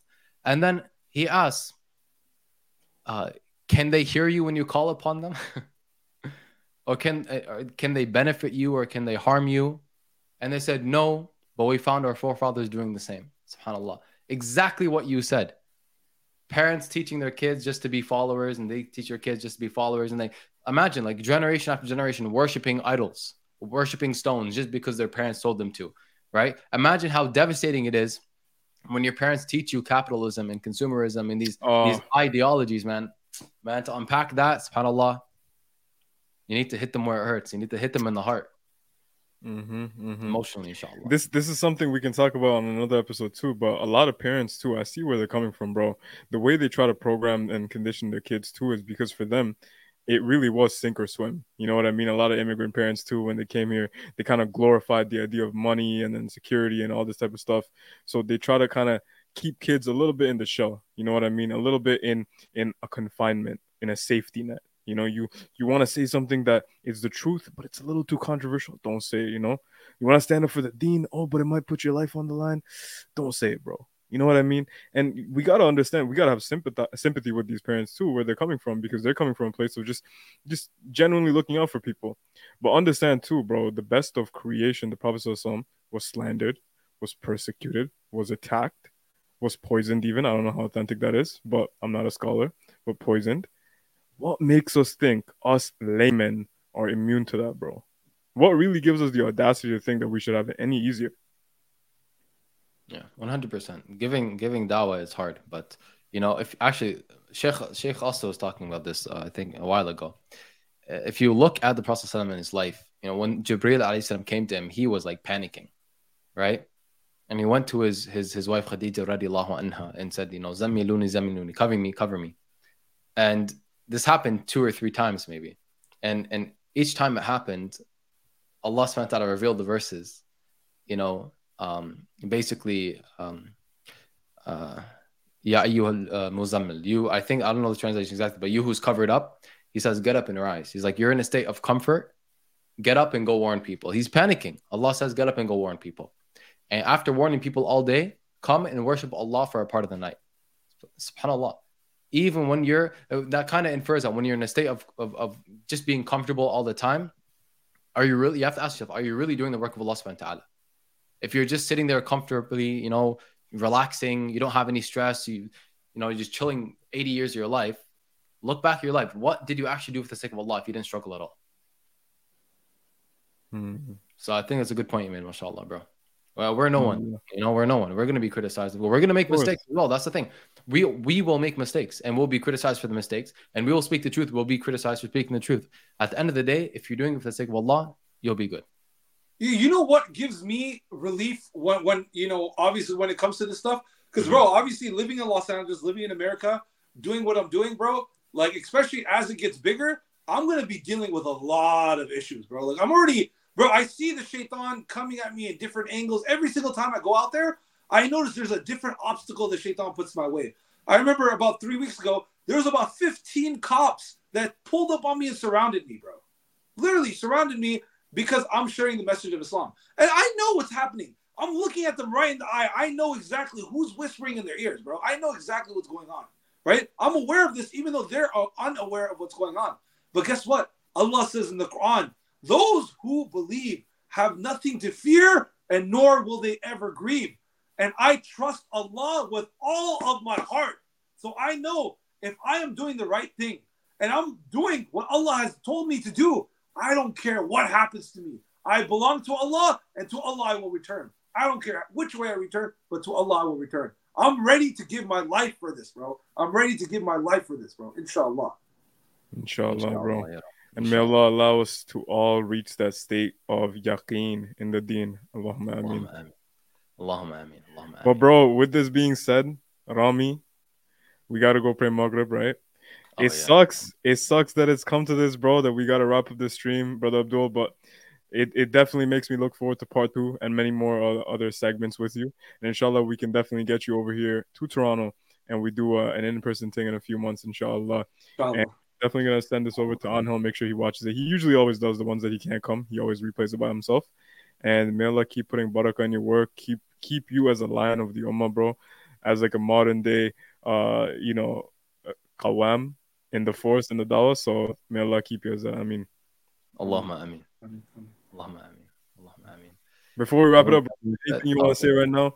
And then he asks, uh, can they hear you when you call upon them? or can uh, can they benefit you or can they harm you? And they said no, but we found our forefathers doing the same. Subhanallah. Exactly what you said. Parents teaching their kids just to be followers, and they teach your kids just to be followers, and they imagine like generation after generation worshiping idols, worshiping stones just because their parents told them to, right? Imagine how devastating it is when your parents teach you capitalism and consumerism and these Oh. these ideologies, man. Man, to unpack that, subhanAllah, you need to hit them where it hurts. You need to hit them in the heart, Mm-hmm, mm-hmm. emotionally, inshallah. This this is something we can talk about on another episode too. But a lot of parents too, I see where they're coming from, bro. The way they try to program and condition their kids too is because for them, it really was sink or swim. You know what I mean? A lot of immigrant parents too, when they came here, they kind of glorified the idea of money and then security and all this type of stuff. So they try to kind of keep kids a little bit in the shell. You know what I mean? A little bit in in a confinement, in a safety net. You know, you you want to say something that is the truth, but it's a little too controversial. Don't say it. You know, you want to stand up for the dean. Oh, but it might put your life on the line. Don't say it, bro. You know what I mean? And we gotta understand. We gotta have sympathy sympathy with these parents too, where they're coming from, because they're coming from a place of just just genuinely looking out for people. But understand too, bro. The best of creation, the Prophet was slandered, was persecuted, was attacked, was poisoned. Even I don't know how authentic that is, but I'm not a scholar. But poisoned. What makes us think us laymen are immune to that, bro? What really gives us the audacity to think that we should have it any easier? Yeah, one hundred percent. Giving giving dawah is hard, but you know, if actually Sheikh Sheikh also was talking about this, uh, I think a while ago. Uh, If you look at the Prophet in his life, you know, when Jibril alayhi came to him, he was like panicking, right? And he went to his his his wife Khadija radiallahu anha and said, you know, Zamiluni, Zamiluni, cover me, cover me. And this happened two or three times maybe. And and each time it happened, Allah subhanahu wa ta'ala revealed the verses, you know, um, basically, um, uh, uh, muzammil. You, I think, I don't know the translation exactly, but you who's covered up, he says, get up and rise. He's like, you're in a state of comfort. Get up and go warn people. He's panicking. Allah says, get up and go warn people. And after warning people all day, come and worship Allah for a part of the night. Subhanallah. Even when you're, uh, that kind of infers that when you're in a state of, of, of just being comfortable all the time, are you really, you have to ask yourself, are you really doing the work of Allah subhanahu wa ta'ala? If you're just sitting there comfortably, you know, relaxing, you don't have any stress, you, you know, you're just chilling 80 years of your life, look back at your life. What did you actually do for the sake of Allah if you didn't struggle at all? Hmm. So I think that's a good point you made, mashallah, bro. Well, we're no one, mm-hmm. you know, we're no one. We're going to be criticized. Well, we're going to make mistakes as well. That's the thing. We we will make mistakes and we'll be criticized for the mistakes and we will speak the truth. We'll be criticized for speaking the truth. At the end of the day, if you're doing it for the sake of Allah, you'll be good. You, you know what gives me relief when, when you know, obviously when it comes to this stuff? Because, bro, mm-hmm. obviously living in Los Angeles, living in America, doing what I'm doing, bro, like, especially as it gets bigger, I'm going to be dealing with a lot of issues, bro. Like, I'm already, bro, I see the shaitan coming at me in different angles. Every single time I go out there, I notice there's a different obstacle the shaitan puts my way. I remember about three weeks ago, there was about 15 cops that pulled up on me and surrounded me, bro. Literally surrounded me because I'm sharing the message of Islam. And I know what's happening. I'm looking at them right in the eye. I know exactly who's whispering in their ears, bro. I know exactly what's going on, right? I'm aware of this, even though they're unaware of what's going on. But guess what? Allah says in the Quran, those who believe have nothing to fear, and nor will they ever grieve. And I trust Allah with all of my heart. So I know if I am doing the right thing and I'm doing what Allah has told me to do, I don't care what happens to me. I belong to Allah, and to Allah I will return. I don't care which way I return, but to Allah I will return. I'm ready to give my life for this, bro. I'm ready to give my life for this, bro. Inshallah. Inshallah, Inshallah bro. Yeah. And may Allah allow us to all reach that state of yaqeen in the deen. Allahumma ameen. Allahumma ameen. Allahumma But bro, with this being said, Rami, we gotta go pray Maghrib, right? Oh, it yeah. sucks. It sucks that it's come to this, bro, that we got to wrap up the stream, brother Abdul. But it, it definitely makes me look forward to part two and many more other segments with you. And inshallah, we can definitely get you over here to Toronto and we do uh, an in person thing in a few months, inshallah. inshallah. And definitely going to send this over to Anhel, make sure he watches it. He usually always does the ones that he can't come, he always replays it by himself. And may Allah keep putting Baraka in your work, keep keep you as a lion of the ummah, bro, as like a modern day, uh, you know, qawam in the forest in the dawah. So may Allah keep you as a, I mean. Allahumma ameen. Allahumma ameen. Allahumma ameen. Before we wrap it up, anything you want to say right now?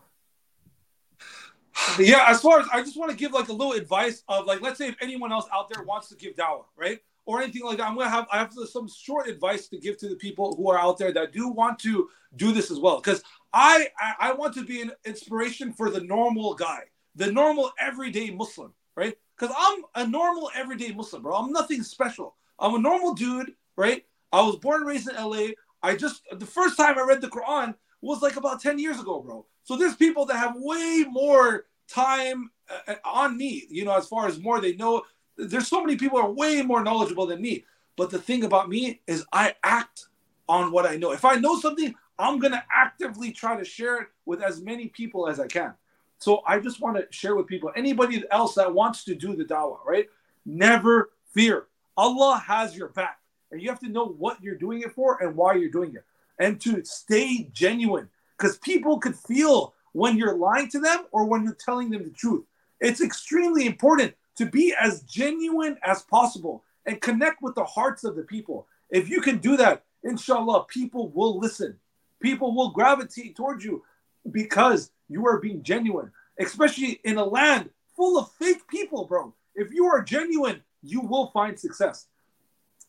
Yeah, as far as I just want to give like a little advice of like, let's say if anyone else out there wants to give dawah, right? Or anything like that, I'm gonna have I have some short advice to give to the people who are out there that do want to do this as well. Because I, I I want to be an inspiration for the normal guy, the normal everyday Muslim, right? Because I'm a normal everyday Muslim, bro. I'm nothing special. I'm a normal dude, right? I was born and raised in LA. I just the first time I read the Quran was like about 10 years ago, bro. So there's people that have way more time uh, on me, you know, as far as more they know. There's so many people are way more knowledgeable than me. But the thing about me is I act on what I know. If I know something, I'm going to actively try to share it with as many people as I can. So I just want to share with people, anybody else that wants to do the dawah, right? Never fear. Allah has your back. And you have to know what you're doing it for and why you're doing it. And to stay genuine. Because people could feel when you're lying to them or when you're telling them the truth. It's extremely important to be as genuine as possible and connect with the hearts of the people. If you can do that, inshallah, people will listen. People will gravitate towards you because you are being genuine, especially in a land full of fake people, bro. If you are genuine, you will find success.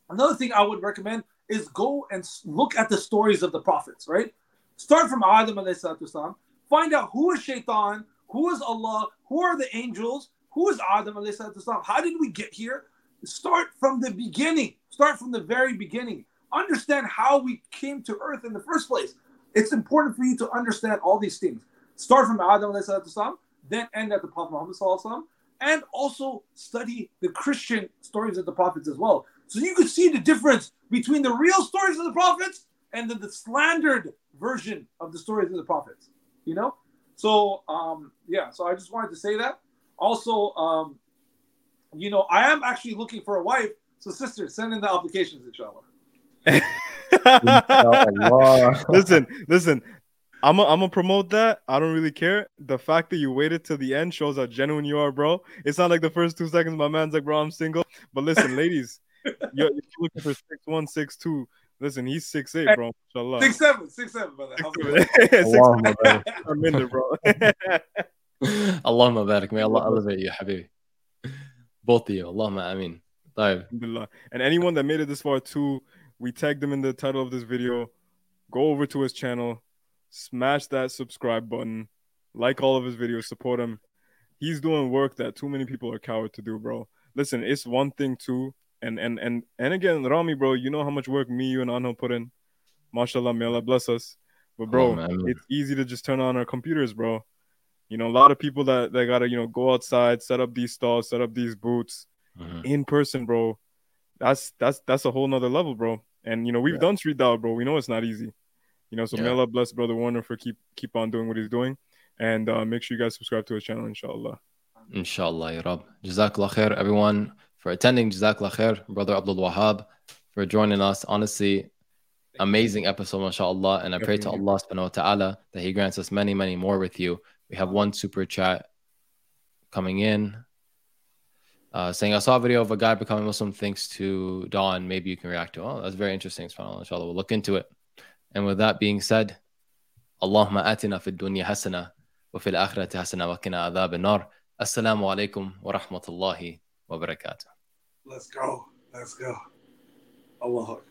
Another thing I would recommend is go and look at the stories of the prophets, right? Start from Adam salam, find out who is Shaitan, who is Allah, who are the angels, who is Adam salam, how did we get here? Start from the beginning, start from the very beginning. Understand how we came to earth in the first place. It's important for you to understand all these things. Start from Adam salam, then end at the Prophet Muhammad and also study the Christian stories of the prophets as well. So you could see the difference between the real stories of the prophets and then the slandered version of the stories of the prophets. You know? So um, yeah, so I just wanted to say that. Also, um, you know, I am actually looking for a wife. So sisters, send in the applications, inshallah. listen, listen. I'm gonna I'm promote that. I don't really care. The fact that you waited till the end shows how genuine you are, bro. It's not like the first two seconds my man's like, bro, I'm single. But listen, ladies, you're, you're, looking for six one, six two. Listen, he's six eight, bro. Inshallah. Six seven, six seven, brother. I'm in there, bro. Allahumma barak. May Allah elevate you, habibi. Both of you. Allahumma ameen. And anyone that made it this far too, we tagged them in the title of this video. Go over to his channel, smash that subscribe button, like all of his videos, support him. He's doing work that too many people are coward to do, bro. Listen, it's one thing too, and and and and again, Rami, bro, you know how much work me, you, and Anhel put in. mashallah, may Allah bless us. But bro, Amen. it's easy to just turn on our computers, bro. You know, a lot of people that that gotta you know go outside, set up these stalls, set up these booths Mhm. in person, bro. That's that's that's a whole nother level, bro. And you know, we've Yeah. done street dawah, bro. We know it's not easy. You know, so may Allah bless brother Warner for keep keep on doing what he's doing. And uh, make sure you guys subscribe to his channel, inshallah. Inshallah, ya Rab. Jazakallah khair, everyone, for attending. Jazakallah khair, Brother Abdul Wahab, for joining us. Honestly, amazing episode, mashallah. And I pray to Allah subhanahu wa ta'ala that He grants us many, many more with you. We have one super chat coming in uh, saying, I saw a video of a guy becoming Muslim thanks to Dawn. Maybe you can react to it. Oh, that's very interesting. SubhanAllah. Inshallah, we'll look into it. And with that being said, Allahumma atina fid dunya hasana wa fil akhirati hasana wa qina adhab an-nar. Assalamu alaikum wa rahmatullahi Let's go. Let's go. Allah.